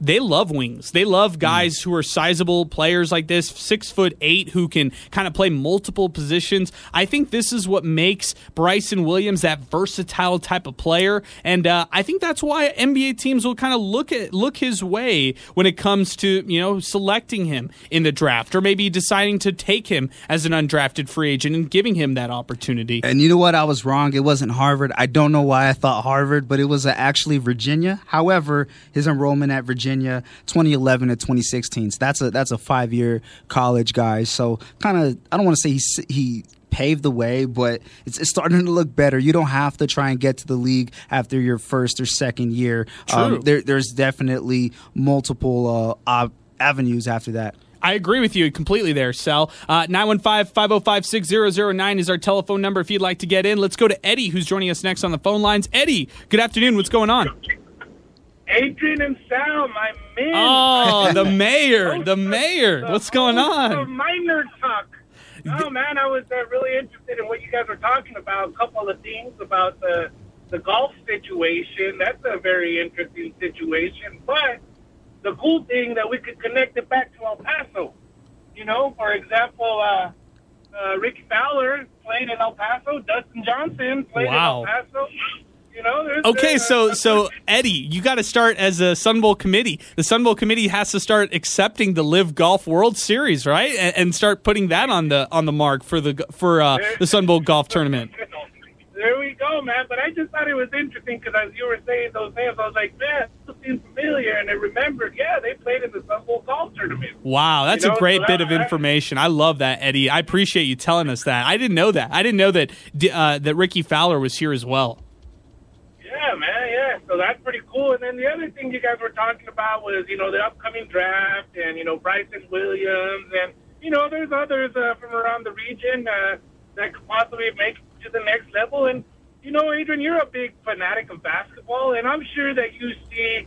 they love wings. They love guys mm. who are sizable players like this, six foot eight, who can kind of play multiple positions. I think this is what makes Bryson Williams that versatile type of player, and uh, I think that's why NBA teams will kind of look at look his way when it comes to you know selecting him in the draft, or maybe deciding to take him as an undrafted free agent and giving him that opportunity. And you know what? I was wrong. It wasn't Harvard. I don't know why I thought Harvard, but it was uh, actually Virginia. However, his enrollment at Virginia Virginia, 2011 to 2016. So that's a that's a five year college guy. So kind of I don't want to say he he paved the way, but it's, it's, starting to look better. You don't have to try and get to the league after your first or second year. Um, there, there's definitely multiple uh, avenues after that. I agree with you completely there, Sal. Uh, 915 505 6009 is our telephone number if you'd like to get in. Let's go to Eddie, who's joining us next on the phone lines. Eddie, good afternoon. What's going on? Adrian and Sal, my man. Oh, the mayor, the mayor. The What's going on? Minor Talk. Oh man, I was uh, really interested in what you guys were talking about. A couple of things about the the golf situation. That's a very interesting situation. But the cool thing that we could connect it back to El Paso. You know, for example, uh, uh, Rickie Fowler played in El Paso. Dustin Johnson played Wow. in El Paso. Know, there's, Okay, there's, so so Eddie, you got to start as a Sun Bowl committee. The Sun Bowl committee has to start accepting the LIV Golf World Series, right, and, and start putting that on the on the mark for the for uh, the Sun Bowl golf tournament. There we go, man. But I just thought it was interesting because as you were saying those names, I was like, man, those seems familiar. And I remembered, yeah, they played in the Sun Bowl golf tournament. Wow, that's You know, a great so bit that- of information. I love that, Eddie. I appreciate you telling us that. I didn't know that. I didn't know that uh, that Rickie Fowler was here as well. Yeah, man, yeah. So that's pretty cool. And then the other thing you guys were talking about was, you know, the upcoming draft and, you know, Bryson Williams. And, you know, there's others uh, from around the region uh, that could possibly make it to the next level. And, you know, Adrian, you're a big fanatic of basketball, and I'm sure that you see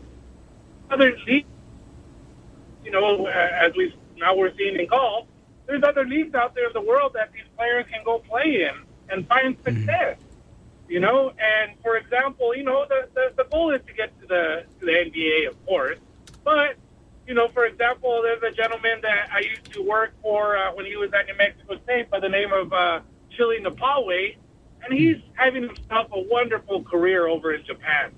other leagues, you know, as we now we're seeing in golf, there's other leagues out there in the world that these players can go play in and find success you know. And for example, you know, the, the, the goal is to get to the to the NBA, of course. But you know, for example, there's a gentleman that I used to work for uh, when he was at New Mexico State by the name of uh, Chili Nephawe, and he's having himself a wonderful career over in Japan.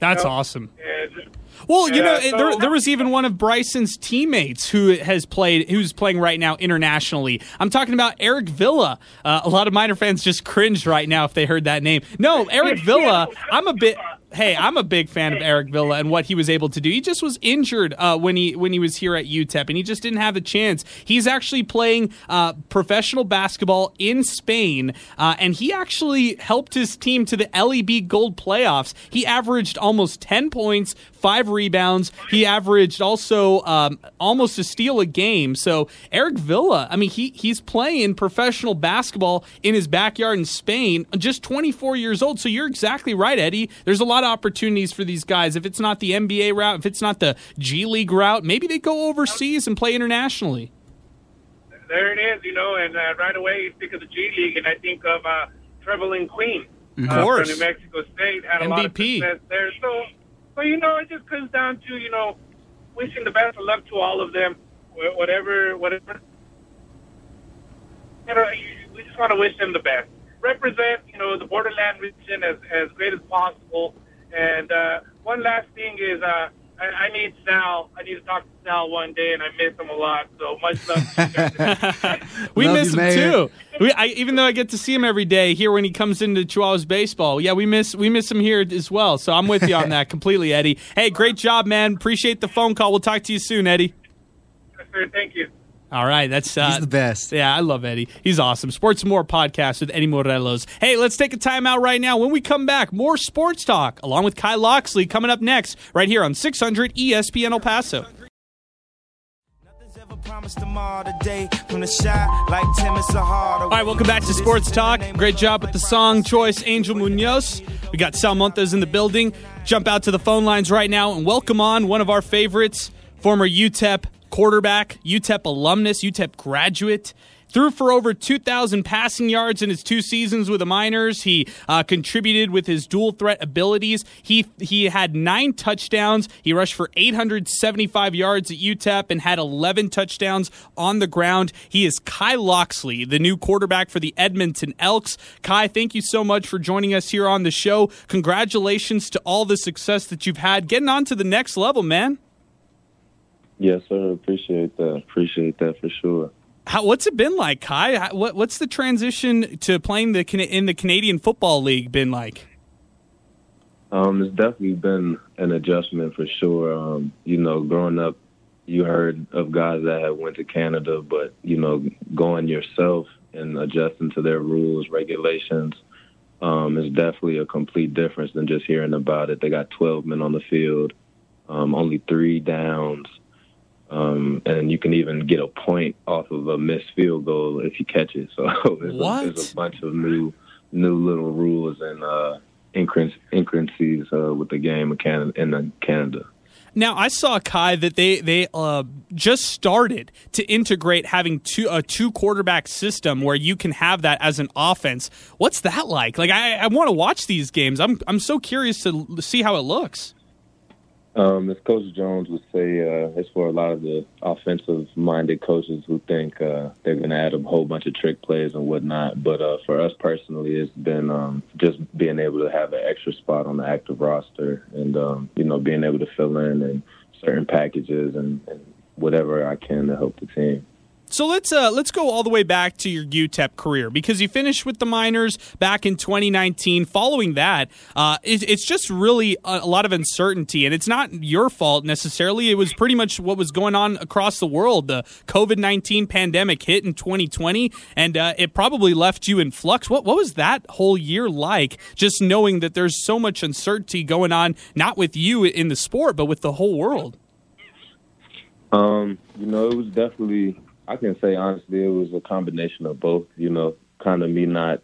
That's Yeah. awesome. And Well, you know, so- there, there was even one of Bryson's teammates who has played, who's playing right now internationally. I'm talking about Eric Vila. Uh, a lot of minor fans just cringed right now if they heard that name. No, Eric Vila. I'm a bit. Hey, I'm a big fan of Eric Vila and what he was able to do. He just was injured uh, when he when he was here at UTEP, and he just didn't have a chance. He's actually playing uh, professional basketball in Spain, uh, and he actually helped his team to the LEB Gold playoffs. He averaged almost 10 points, five rebounds. He averaged also um, almost a steal a game. So Eric Vila, I mean, he he's playing professional basketball in his backyard in Spain, just 24 years old. So you're exactly right, Eddie. There's a lot of opportunities for these guys. If it's not the NBA route, if it's not the G League route, maybe they go overseas and play internationally. there it is, you know. And uh, right away, you think of the G League, and I think of uh, Trevelin Queen. Of uh, course. from New Mexico State had a lot of MVP. success there. So, so you know, it just comes down to you know, wishing the best of luck to all of them, whatever, whatever. You know, we just want to wish them the best. Represent, you know, the borderland region as as great as possible. And uh, one last thing is, uh, I, I need Sal. I need to talk to Sal one day, and I miss him a lot. So much love. to you guys. We Love miss you, him Mayor. too. We, I, even though I get to see him every day here when he comes into Chihuahuas baseball, yeah, we miss we miss him here as well. So I'm with you on that completely, Eddie. Hey, great job, man. Appreciate the phone call. We'll talk to you soon, Eddie. Yes, sir. Thank you. All right, that's uh, He's the best. Yeah, I love Eddie. He's awesome. Sports and More podcast with Eddie Morelos. Hey, let's take a timeout right now. When we come back, more sports talk along with Kai Locksley coming up next right here on 600 ESPN El Paso. Nothing's tomorrow today. From the shot like Tim and Sahara. All right, welcome back to Sports Talk. Great job with the song choice, Angel Munoz. We got Sal Montes in the building. Jump out to the phone lines right now and welcome on one of our favorites, former UTEP quarterback, UTEP alumnus, UTEP graduate. Threw for over 2,000 passing yards in his two seasons with the Miners. He uh, contributed with his dual threat abilities. He he had nine touchdowns. He rushed for 875 yards at UTEP and had 11 touchdowns on the ground. He is Kai Locksley, the new quarterback for the Edmonton Elks. Kai, thank you so much for joining us here on the show. Congratulations to all the success that you've had getting on to the next level, man. Yes, sir. Appreciate that. Appreciate that for sure. How, what's it been like, Kai? How, what, what's the transition to playing the in the Canadian Football League been like? Um, it's definitely been an adjustment for sure. Um, you know, growing up, you heard of guys that had went to Canada, but you know, going yourself and adjusting to their rules, regulations, um, is definitely a complete difference than just hearing about it. They got 12 men on the field, um, only three downs, um, and you can even get a point off of a missed field goal if you catch it. So there's? A, there's a bunch of new, new little rules and. uh incongruencies uh, with the game in Canada. In Canada. Now I saw Kai that they they uh, just started to integrate having two a two quarterback system where you can have that as an offense. What's that like? Like I, I want to watch these games. I'm I'm so curious to see how it looks. Um, as Coach Jones would say, uh, it's for a lot of the offensive-minded coaches who think uh, they're going to add a whole bunch of trick plays and whatnot. But uh, for us personally, it's been um, just being able to have an extra spot on the active roster, and um, you know, being able to fill in and certain packages and, and whatever I can to help the team. So let's uh, let's go all the way back to your UTEP career because you finished with the Miners back in 2019. Following that, uh, it, it's just really a, a, lot of uncertainty, and it's not your fault necessarily. It was pretty much what was going on across the world. The COVID 19 pandemic hit in 2020, and uh, it probably left you in flux. What what was that whole year like? Just knowing that there's so much uncertainty going on, not with you in the sport, but with the whole world. Um, you know, it was definitely I can say honestly, it was a combination of both. You know, kind of me not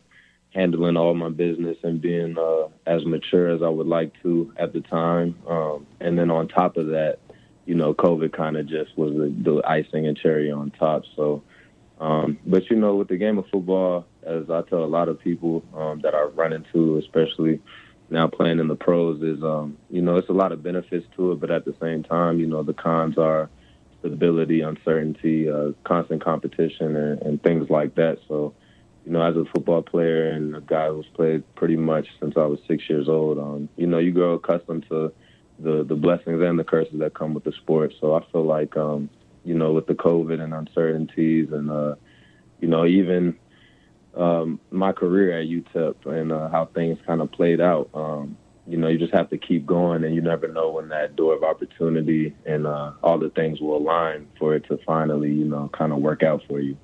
handling all my business and being uh, as mature as I would like to at the time, um, and then on top of that, you know, COVID kind of just was the, the icing and cherry on top. So, um, but you know, with the game of football, as I tell a lot of people um, that I run into, especially now playing in the pros, is um, you know, it's a lot of benefits to it, but at the same time, you know, the cons are stability, uncertainty, uh, constant competition, and, and things like that. So, you know, as a football player and a guy who's played pretty much since I was six years old, um, you know, you grow accustomed to the the blessings and the curses that come with the sport. So I feel like, um, you know, with the COVID and uncertainties, and uh, you know, even um, my career at UTEP and uh, how things kind of played out. Um, you know, you just have to keep going, and you never know when that door of opportunity and uh, all the things will align for it to finally, you know, kind of work out for you.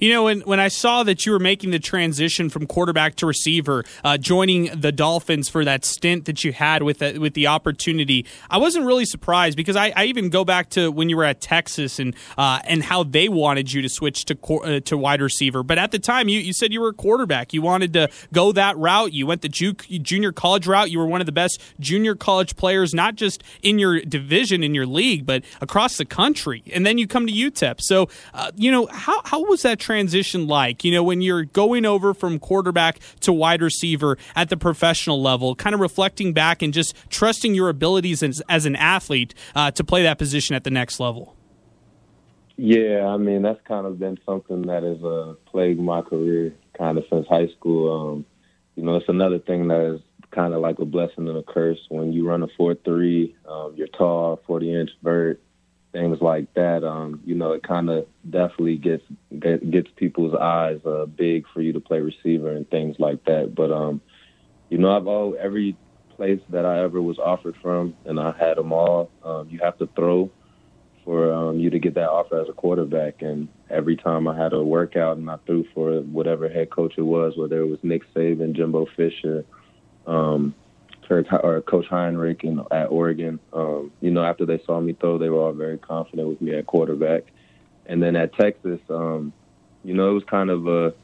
You know, when, when I saw that you were making the transition from quarterback to receiver, uh, joining the Dolphins for that stint that you had with the, with the opportunity, I wasn't really surprised because I, I even go back to when you were at Texas and uh, and how they wanted you to switch to uh, to wide receiver. But at the time, you, you said you were a quarterback. You wanted to go that route. You went the ju- junior college route. You were one of the best junior college players, not just in your division in your league, but across the country. And then you come to UTEP. So, uh, you know, how how was that transition like? You know, when you're going over from quarterback to wide receiver at the professional level, kind of reflecting back and just trusting your abilities as, as an athlete uh, to play that position at the next level. Yeah, I mean that's kind of been something that has uh, plagued my career kind of since high school. Um, you know, it's another thing that is kind of like a blessing and a curse when you run a four three. Um, you're tall, forty inch vert things like that. Um, you know, it kind of definitely gets gets people's eyes uh, big for you to play receiver and things like that. But um, you know, I've all every place that I ever was offered from, and I had them all. Um, you have to throw for um, you to get that offer as a quarterback. And every time I had a workout and I threw for whatever head coach it was, whether it was Nick Saban, Jimbo Fisher, um, Coach, or Coach Helfrich in, at Oregon. Um, you know, after they saw me throw, they were all very confident with me at quarterback. And then at Texas, um, you know, it was kind of a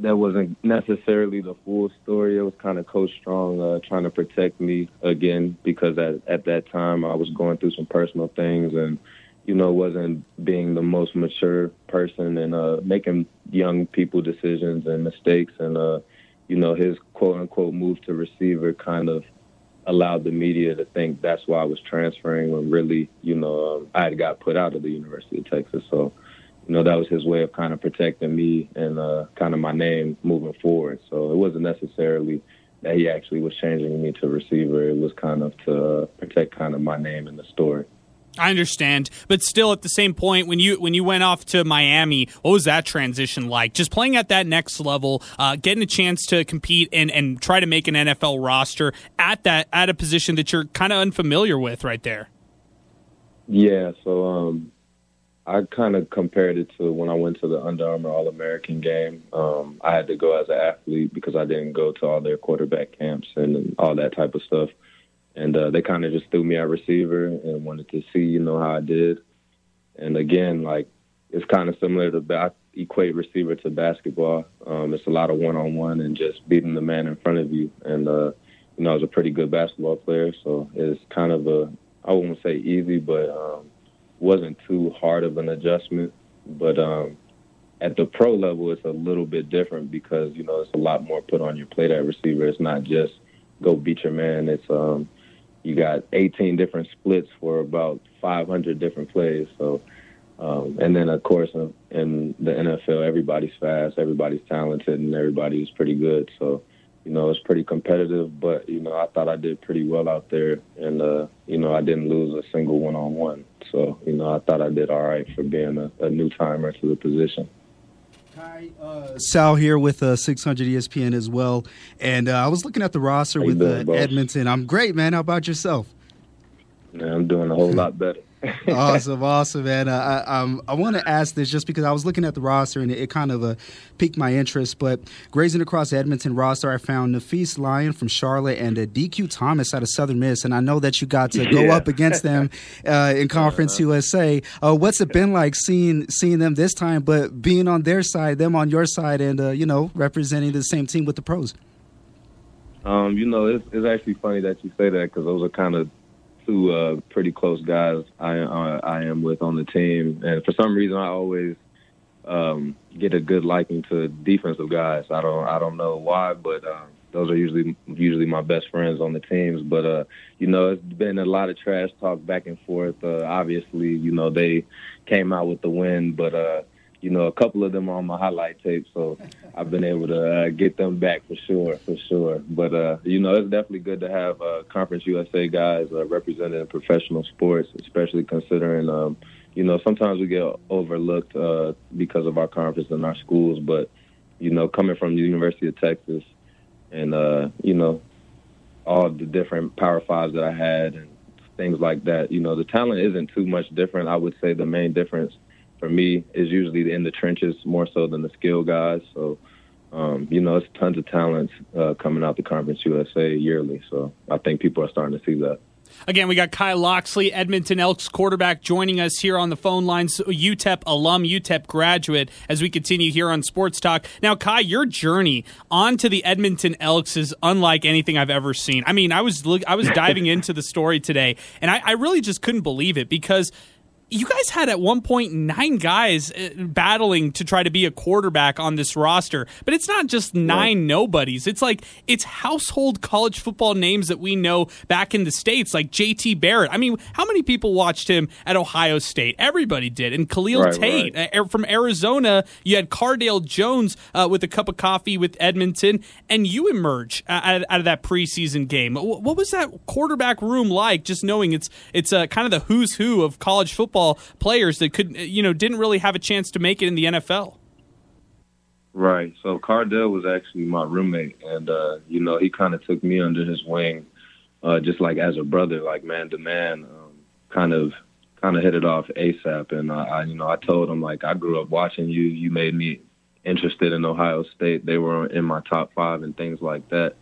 that wasn't necessarily the full story. It was kind of Coach Strong uh, trying to protect me again because at at that time I was going through some personal things and you know wasn't being the most mature person and uh, making young people decisions and mistakes and uh, you know, his quote unquote move to receiver kind of allowed the media to think that's why I was transferring when really, you know, um, I had got put out of the University of Texas. So, you know, that was his way of kind of protecting me and uh, kind of my name moving forward. So it wasn't necessarily that he actually was changing me to receiver. It was kind of to uh, protect kind of my name in the story. I understand, but still, at the same point, when you when you went off to Miami, what was that transition like? Just playing at that next level, uh, getting a chance to compete and, and try to make an NFL roster at that at a position that you're kind of unfamiliar with, right there. Yeah, so um, I kind of compared it to when I went to the Under Armour All American game. Um, I had to go as an athlete because I didn't go to all their quarterback camps and all that type of stuff and uh, they kind of just threw me at receiver and wanted to see, you know, how I did. And again, like it's kind of similar to back. equate receiver to basketball. Um, it's a lot of one on one and just beating the man in front of you. And uh, you know, I was a pretty good basketball player, so it's kind of a I wouldn't say easy, but um, wasn't too hard of an adjustment. But um, at the pro level, it's a little bit different because you know it's a lot more put on your plate at receiver. It's not just go beat your man. It's um, you got 18 different splits for about 500 different plays. So, um, and then of course in, in the NFL, everybody's fast, everybody's talented, and everybody's pretty good. So, you know, it's pretty competitive. But you know, I thought I did pretty well out there, and uh, you know, I didn't lose a single one-on-one. So, you know, I thought I did all right for being a, a new timer to the position. Uh, Sal here with uh, 600 ESPN as well, and uh, I was looking at the roster with doing, uh, Edmonton. I'm great, man. How about yourself? Yeah, I'm doing a whole lot better. Awesome, awesome, man. Uh, I, um, I want to ask this just because I was looking at the roster and it, it kind of uh, piqued my interest. But grazing across the Edmonton roster, I found Nafees Lyon from Charlotte and uh, DQ Thomas out of Southern Miss, and I know that you got to go Yeah. up against them uh, in Conference USA. Uh, what's it been like seeing seeing them this time, but being on their side, them on your side, and uh, you know representing the same team with the pros? Um, you know, it's, it's actually funny that you say that because those are kind of two uh, pretty close guys I uh, I am with on the team, and for some reason I always um, get a good liking to defensive guys. I don't I don't know why, but um, those are usually usually my best friends on the teams. But uh, you know, it's been a lot of trash talk back and forth. Uh, obviously, you know they came out with the win, but uh, you know a couple of them are on my highlight tape, so I've been able to uh, get them back for sure, for sure. But uh, you know, it's definitely good to have uh, Conference USA guys uh, represented in professional sports, especially considering. Um, you know, sometimes we get overlooked uh, because of our conference and our schools, but you know, coming from the University of Texas, and uh, you know, all the different Power Fives that I had and things like that. You know, the talent isn't too much different. I would say the main difference for me is usually in the trenches more so than the skill guys. So, um, you know, it's tons of talent uh, coming out the Conference USA yearly. So I think people are starting to see that. Again, we got Kai Locksley, Edmonton Elks quarterback, joining us here on the phone lines. UTEP alum, UTEP graduate, as we continue here on Sports Talk. Now, Kai, your journey onto the Edmonton Elks is unlike anything I've ever seen. I mean, I was I was diving into the story today, and I, I really just couldn't believe it because you guys had at one point nine guys uh, battling to try to be a quarterback on this roster, but it's not just nine nobodies. It's like it's household college football names that we know back in the states, like J.T. Barrett. I mean, how many people watched him at Ohio State? Everybody did. And Khalil Right, Tate right. uh, from Arizona. You had Cardale Jones uh, with a cup of coffee with Edmonton, and you emerge uh, out, of that preseason game. What was that quarterback room like? Just knowing it's it's uh, kind of the who's who of college football players that could you know didn't really have a chance to make it in the NFL. Right. So Cardale was actually my roommate, and uh, you know he kind of took me under his wing, uh, just like as a brother, like man to man. Um, kind of, kind of hit it off ASAP, and I, I, you know, I told him like I grew up watching you. You made me interested in Ohio State. They were in my top five and things like that,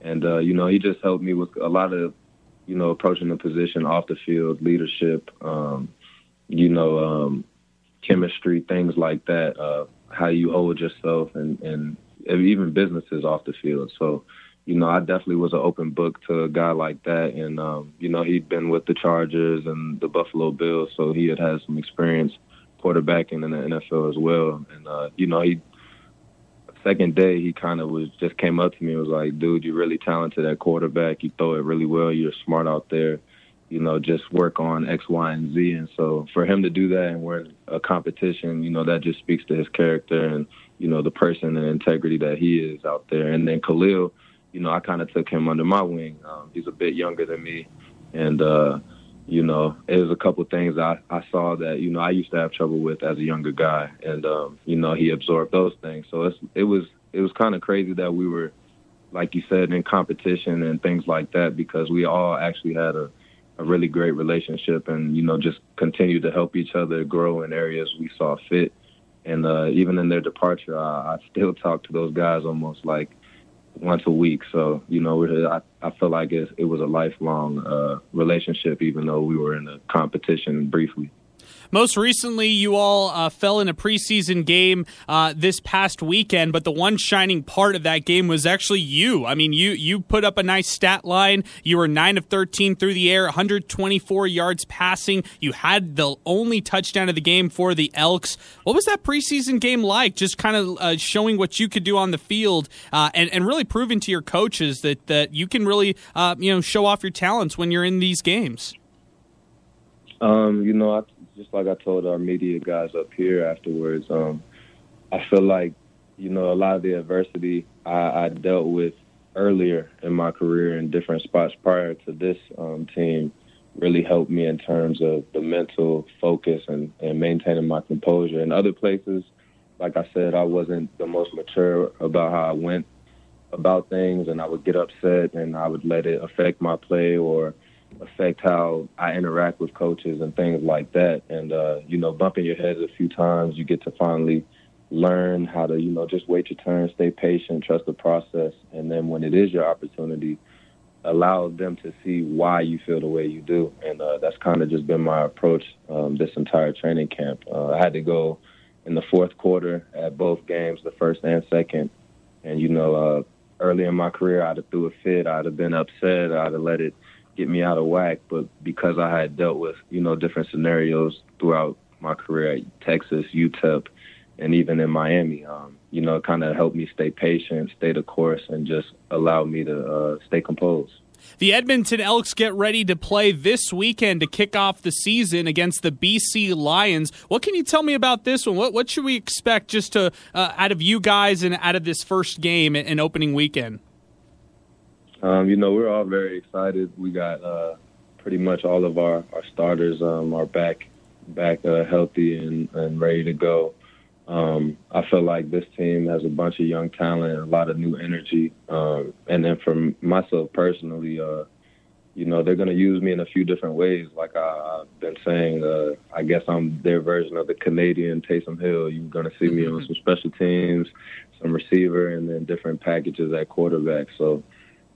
and uh, you know he just helped me with a lot of, you know, approaching the position off the field, leadership, um, you know, um, chemistry, things like that. Uh, how you hold yourself and, and even businesses off the field. So, you know, I definitely was an open book to a guy like that. And, um, you know, he'd been with the Chargers and the Buffalo Bills, so he had had some experience quarterbacking in the NFL as well. And, uh, you know, he, second day, he kind of was just came up to me and was like, dude, you're really talented at quarterback. You throw it really well. You're smart out there you know, just work on X, Y, and Z. And so for him to do that and we're a competition, you know, that just speaks to his character and, you know, the person and integrity that he is out there. And then Khalil, you know, I kind of took him under my wing. Um, he's a bit younger than me. And, uh, you know, it was a couple things I, I saw that, you know, I used to have trouble with as a younger guy. And, um, you know, he absorbed those things. So it's, it was, it was kind of crazy that we were, like you said, in competition and things like that because we all actually had a, a really great relationship and you know just continue to help each other grow in areas we saw fit. And uh even in their departure I, I still talk to those guys almost like once a week. So you know I, I feel like it, it was a lifelong uh relationship even though we were in a competition briefly Most recently, you all uh, fell in a preseason game uh, this past weekend, but the one shining part of that game was actually you. I mean, you you put up a nice stat line. You were nine of thirteen through the air, 124 yards passing. You had the only touchdown of the game for the Elks. What was that preseason game like? Just kind of uh, showing what you could do on the field, uh, and and really proving to your coaches that that you can really uh, you know show off your talents when you're in these games. Um, you know, I, just like I told our media guys up here afterwards, um, I feel like, you know, a lot of the adversity I, I dealt with earlier in my career in different spots prior to this um, team really helped me in terms of the mental focus and, and maintaining my composure. In other places, like I said, I wasn't the most mature about how I went about things, and I would get upset and I would let it affect my play or affect how I interact with coaches and things like that. And uh, you know, bumping your head a few times, you get to finally learn how to, you know, just wait your turn, stay patient, trust the process, and then when it is your opportunity, allow them to see why you feel the way you do. And uh, that's kind of just been my approach um, this entire training camp. Uh, I had to go in the fourth quarter at both games, the first and second. And you know, uh, early in my career, I'd have threw a fit, I'd have been upset, I'd have let it get me out of whack. But because I had dealt with you know different scenarios throughout my career at Texas, UTEP, and even in Miami, um, you know, kind of helped me stay patient, stay the course, and just allowed me to uh, stay composed. The Edmonton Elks get ready to play this weekend to kick off the season against the BC Lions. What can you tell me about this one? What, what should we expect just to uh, out of you guys and out of this first game and opening weekend? Um, you know, we're all very excited. We got uh, pretty much all of our, our starters um, are back back uh, healthy and, and ready to go. Um, I feel like this team has a bunch of young talent, a lot of new energy. Um, and then for myself personally, uh, you know, they're going to use me in a few different ways. Like I, have been saying, uh, I guess I'm their version of the Canadian Taysom Hill. You're going to see me on some special teams, some receiver, and then different packages at quarterback. So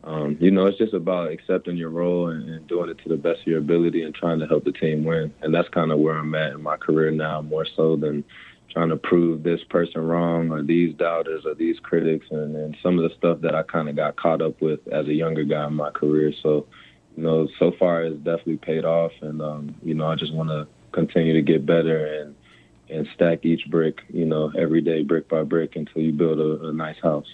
um, you know, it's just about accepting your role and, and, doing it to the best of your ability and trying to help the team win. And that's kind of where I'm at in my career now, more so than trying to prove this person wrong or these doubters or these critics and, and some of the stuff that I kind of got caught up with as a younger guy in my career. So, you know, so far it's definitely paid off. And, um, you know, I just want to continue to get better and, and stack each brick, you know, every day, brick by brick until you build a, a nice house.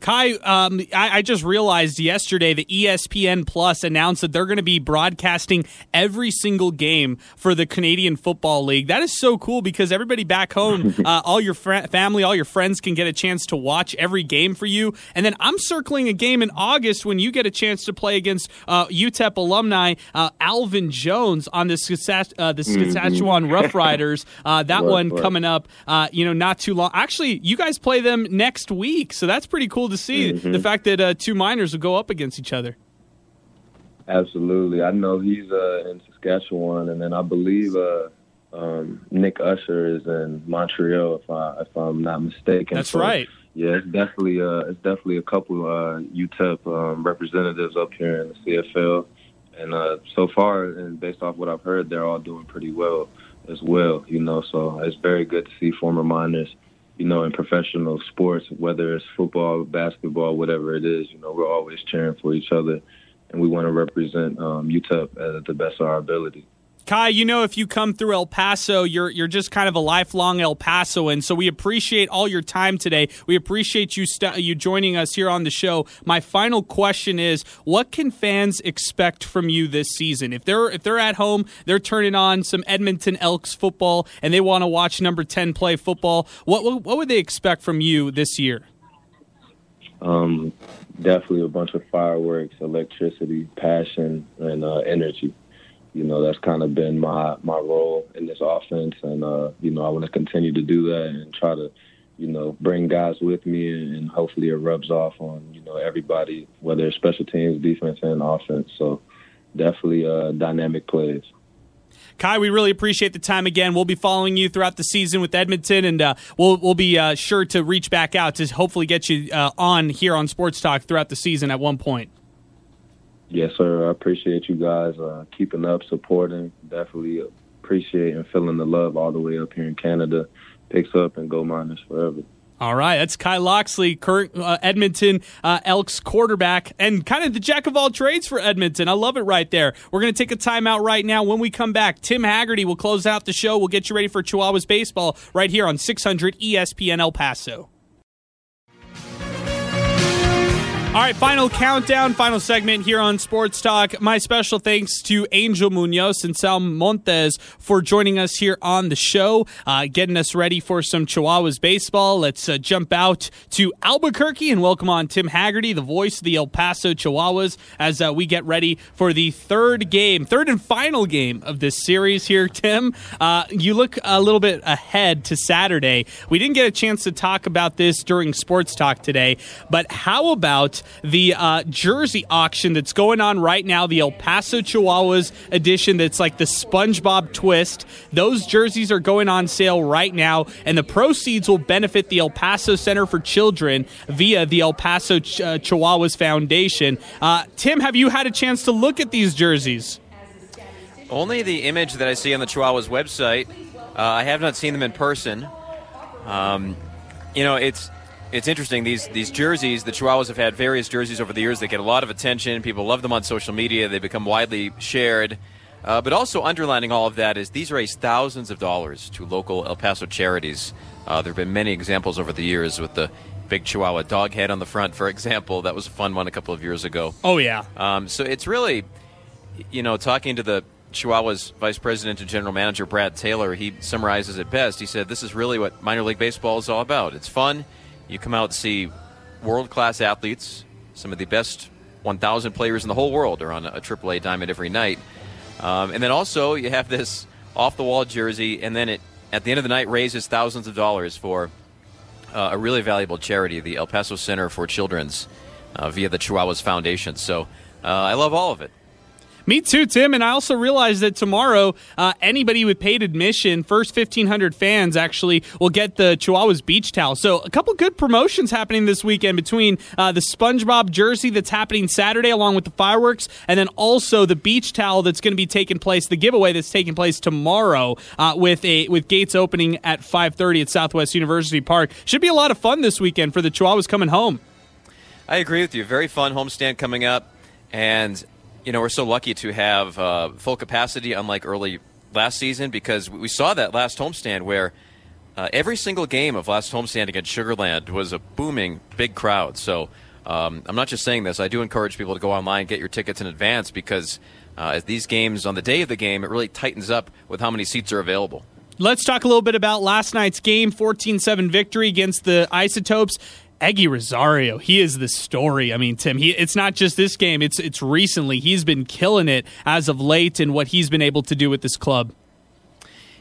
Kai, um, I, I, just realized yesterday that ESPN Plus announced that they're going to be broadcasting every single game for the Canadian Football League. That is so cool because everybody back home, uh, all your fr- family, all your friends can get a chance to watch every game for you. And then I'm circling a game in August when you get a chance to play against uh, UTEP alumni uh, Alvin Jones on the, uh, the mm-hmm. Saskatchewan mm-hmm. Roughriders. Uh, that one coming up, uh, you know, not too long. Actually, you guys play them next week, so that's pretty cool to see mm-hmm. the fact that uh, two Miners will go up against each other. Absolutely, I know he's uh, in Saskatchewan, and then I believe uh, um, Nick Usher is in Montreal, if I if I'm not mistaken. That's so, right. Yeah, it's definitely uh, it's definitely a couple uh, UTEP um, representatives up here in the CFL, and uh, so far, and based off what I've heard, they're all doing pretty well as well. You know, so it's very good to see former Miners you know, in professional sports, whether it's football, basketball, whatever it is, you know, we're always cheering for each other, and we want to represent um, UTEP at the best of our ability. Kai, you know, if you come through El Paso, you're you're just kind of a lifelong El Pasoan. So we appreciate all your time today. We appreciate you st- you joining us here on the show. My final question is: What can fans expect from you this season? If they're if they're at home, they're turning on some Edmonton Elks football, and they want to watch number ten play football. What what would they expect from you this year? Um, definitely a bunch of fireworks, electricity, passion, and uh, energy you know that's kind of been my my role in this offense, and uh, you know I want to continue to do that and try to you know bring guys with me, and hopefully it rubs off on you know everybody, whether it's special teams, defense, and offense. So definitely uh, dynamic plays. Kai, we really appreciate the time again. We'll be following you throughout the season with Edmonton, and uh, we'll we'll be uh, sure to reach back out to hopefully get you uh, on here on Sports Talk throughout the season at one point. Yes, sir. I appreciate you guys uh, keeping up, supporting. Definitely appreciate and feeling the love all the way up here in Canada picks up and go Miners forever. All right, that's Kai Locksley, current uh, Edmonton uh, Elks quarterback, and kind of the jack of all trades for Edmonton. I love it right there. We're going to take a timeout right now. When we come back, Tim Hagerty will close out the show. We'll get you ready for Chihuahuas baseball right here on 600 ESPN El Paso. All right, final countdown, final segment here on Sports Talk. My special thanks to Angel Munoz and Sal Montes for joining us here on the show, uh, getting us ready for some Chihuahuas baseball. Let's uh, jump out to Albuquerque and welcome on Tim Hagerty, the voice of the El Paso Chihuahuas, as uh, we get ready for the third game, third and final game of this series here. Tim, uh, you look a little bit ahead to Saturday. We didn't get a chance to talk about this during Sports Talk today, but how about the uh, jersey auction that's going on right now, the El Paso Chihuahuas edition that's like the SpongeBob twist. Those jerseys are going on sale right now, and the proceeds will benefit the El Paso Center for Children via the El Paso Ch- uh, Chihuahuas Foundation. Uh, Tim, have you had a chance to look at these jerseys? Only the image that I see on the Chihuahuas website. Uh, I have not seen them in person. Um, you know, it's it's interesting. These these jerseys, the Chihuahuas have had various jerseys over the years that get a lot of attention. People love them on social media. They become widely shared. Uh, but also underlining all of that is these raise thousands of dollars to local El Paso charities. Uh, there have been many examples over the years with the big Chihuahua dog head on the front, for example. That was a fun one a couple of years ago. Oh yeah. Um, so it's really, you know, talking to the Chihuahua's vice president and general manager Brad Taylor, he summarizes it best. He said, "This is really what minor league baseball is all about. It's fun." You come out to see world class athletes, some of the best 1,000 players in the whole world are on a AAA diamond every night. Um, and then also, you have this off the wall jersey, and then it at the end of the night raises thousands of dollars for uh, a really valuable charity, the El Paso Center for Children's, uh, via the Chihuahuas Foundation. So uh, I love all of it. Me too, Tim. And I also realized that tomorrow, uh, anybody with paid admission, first 1,500 fans actually will get the Chihuahuas beach towel. So a couple good promotions happening this weekend between uh, the SpongeBob jersey that's happening Saturday along with the fireworks, and then also the beach towel that's going to be taking place, the giveaway that's taking place tomorrow uh, with a with gates opening at 5:30 at Southwest University Park. Should be a lot of fun this weekend for the Chihuahuas coming home. I agree with you. Very fun homestand coming up, and you know, we're so lucky to have uh, full capacity, unlike early last season, because we saw that last homestand where uh, every single game of last homestand against Sugarland was a booming big crowd. So um, I'm not just saying this. I do encourage people to go online, get your tickets in advance, because uh, as these games on the day of the game, it really tightens up with how many seats are available. Let's talk a little bit about last night's game 14 7 victory against the Isotopes. Eguy Rosario, he is the story. I mean, Tim, he, it's not just this game; it's it's recently. He's been killing it as of late, and what he's been able to do with this club.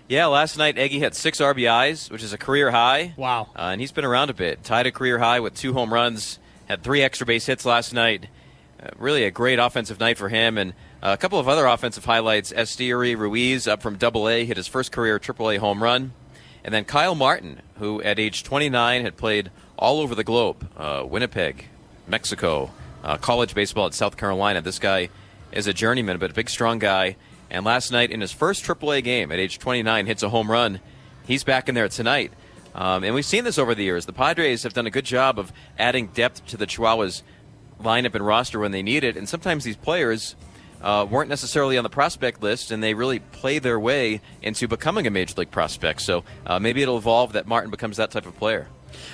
Yeah, last night Eggy had six RBIs, which is a career high. Wow! Uh, and he's been around a bit. Tied a career high with two home runs. Had three extra base hits last night. Uh, really a great offensive night for him, and uh, a couple of other offensive highlights. Esteury Ruiz up from Double A hit his first career Triple A home run, and then Kyle Martin, who at age 29 had played all over the globe uh, Winnipeg, Mexico, uh, college baseball at South Carolina. This guy is a journeyman, but a big, strong guy. And last night, in his first AAA game at age 29, hits a home run. He's back in there tonight. Um, and we've seen this over the years. The Padres have done a good job of adding depth to the Chihuahuas lineup and roster when they need it. And sometimes these players uh, weren't necessarily on the prospect list, and they really play their way into becoming a major league prospect. So uh, maybe it'll evolve that Martin becomes that type of player.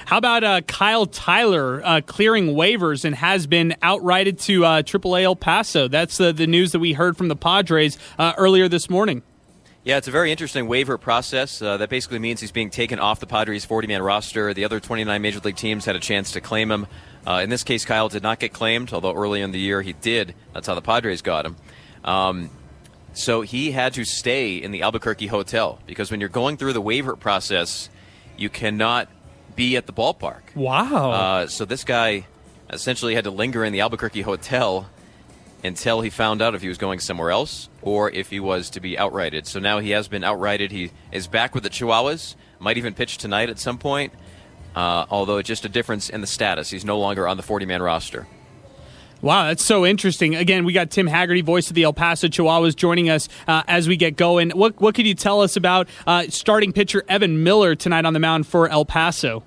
How about uh, Kyle Tyler uh, clearing waivers and has been outrighted to uh, AAA El Paso? That's the news that we heard from the Padres uh, earlier this morning. Yeah, it's a very interesting waiver process. Uh, that basically means he's being taken off the Padres' 40 man roster. The other 29 major league teams had a chance to claim him. Uh, in this case, Kyle did not get claimed, although early in the year he did. That's how the Padres got him. Um, so he had to stay in the Albuquerque hotel because when you're going through the waiver process, you cannot be at the ballpark. Wow. Uh, so this guy essentially had to linger in the Albuquerque hotel until he found out if he was going somewhere else or if he was to be outrighted. So now he has been outrighted. He is back with the Chihuahuas. Might even pitch tonight at some point. Uh, although it's just a difference in the status. He's no longer on the 40 man roster. Wow, that's so interesting. Again, we got Tim Hagerty, voice of the El Paso Chihuahuas, joining us uh, as we get going. What what could you tell us about uh, starting pitcher Evan Miller tonight on the mound for El Paso?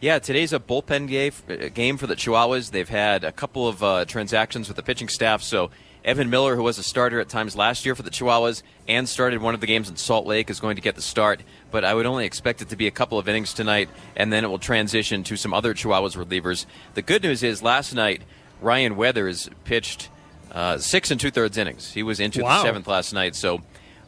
Yeah, today's a bullpen game, uh, game for the Chihuahuas. They've had a couple of uh, transactions with the pitching staff, so Evan Miller, who was a starter at times last year for the Chihuahuas and started one of the games in Salt Lake, is going to get the start. But I would only expect it to be a couple of innings tonight, and then it will transition to some other Chihuahuas relievers. The good news is last night Ryan Weathers pitched uh, six and two thirds innings. He was into Wow. the seventh last night, so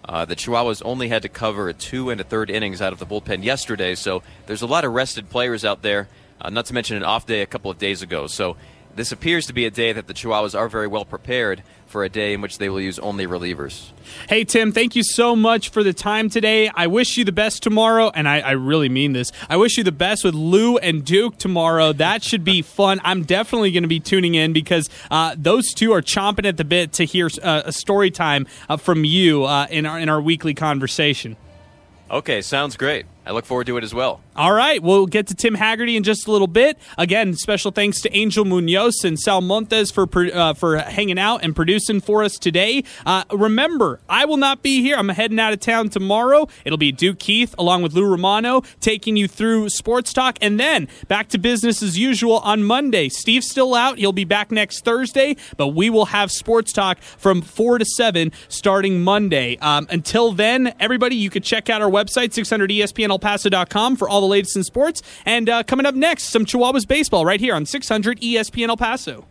uh, the Chihuahuas only had to cover a two and a third innings out of the bullpen yesterday. So there's a lot of rested players out there. Uh, not to mention an off day a couple of days ago. So this appears to be a day that the Chihuahuas are very well prepared for a day in which they will use only relievers. Hey, Tim, thank you so much for the time today. I wish you the best tomorrow, and I, I really mean this. I wish you the best with Lou and Duke tomorrow. That should be fun. I'm definitely going to be tuning in because uh, those two are chomping at the bit to hear uh, a story time uh, from you uh, in, our, in our weekly conversation. Okay, sounds great. I look forward to it as well. All right, we'll get to Tim Hagerty in just a little bit. Again, special thanks to Angel Munoz and Sal Montes for uh, for hanging out and producing for us today. Uh, remember, I will not be here. I'm heading out of town tomorrow. It'll be Duke Keith along with Lou Romano taking you through sports talk, and then back to business as usual on Monday. Steve's still out; he'll be back next Thursday, but we will have sports talk from four to seven starting Monday. Um, until then, everybody, you can check out our website 600ESPNElPaso.com for all the latest in sports. And uh, coming up next, some Chihuahuas baseball right here on 600 ESPN El Paso.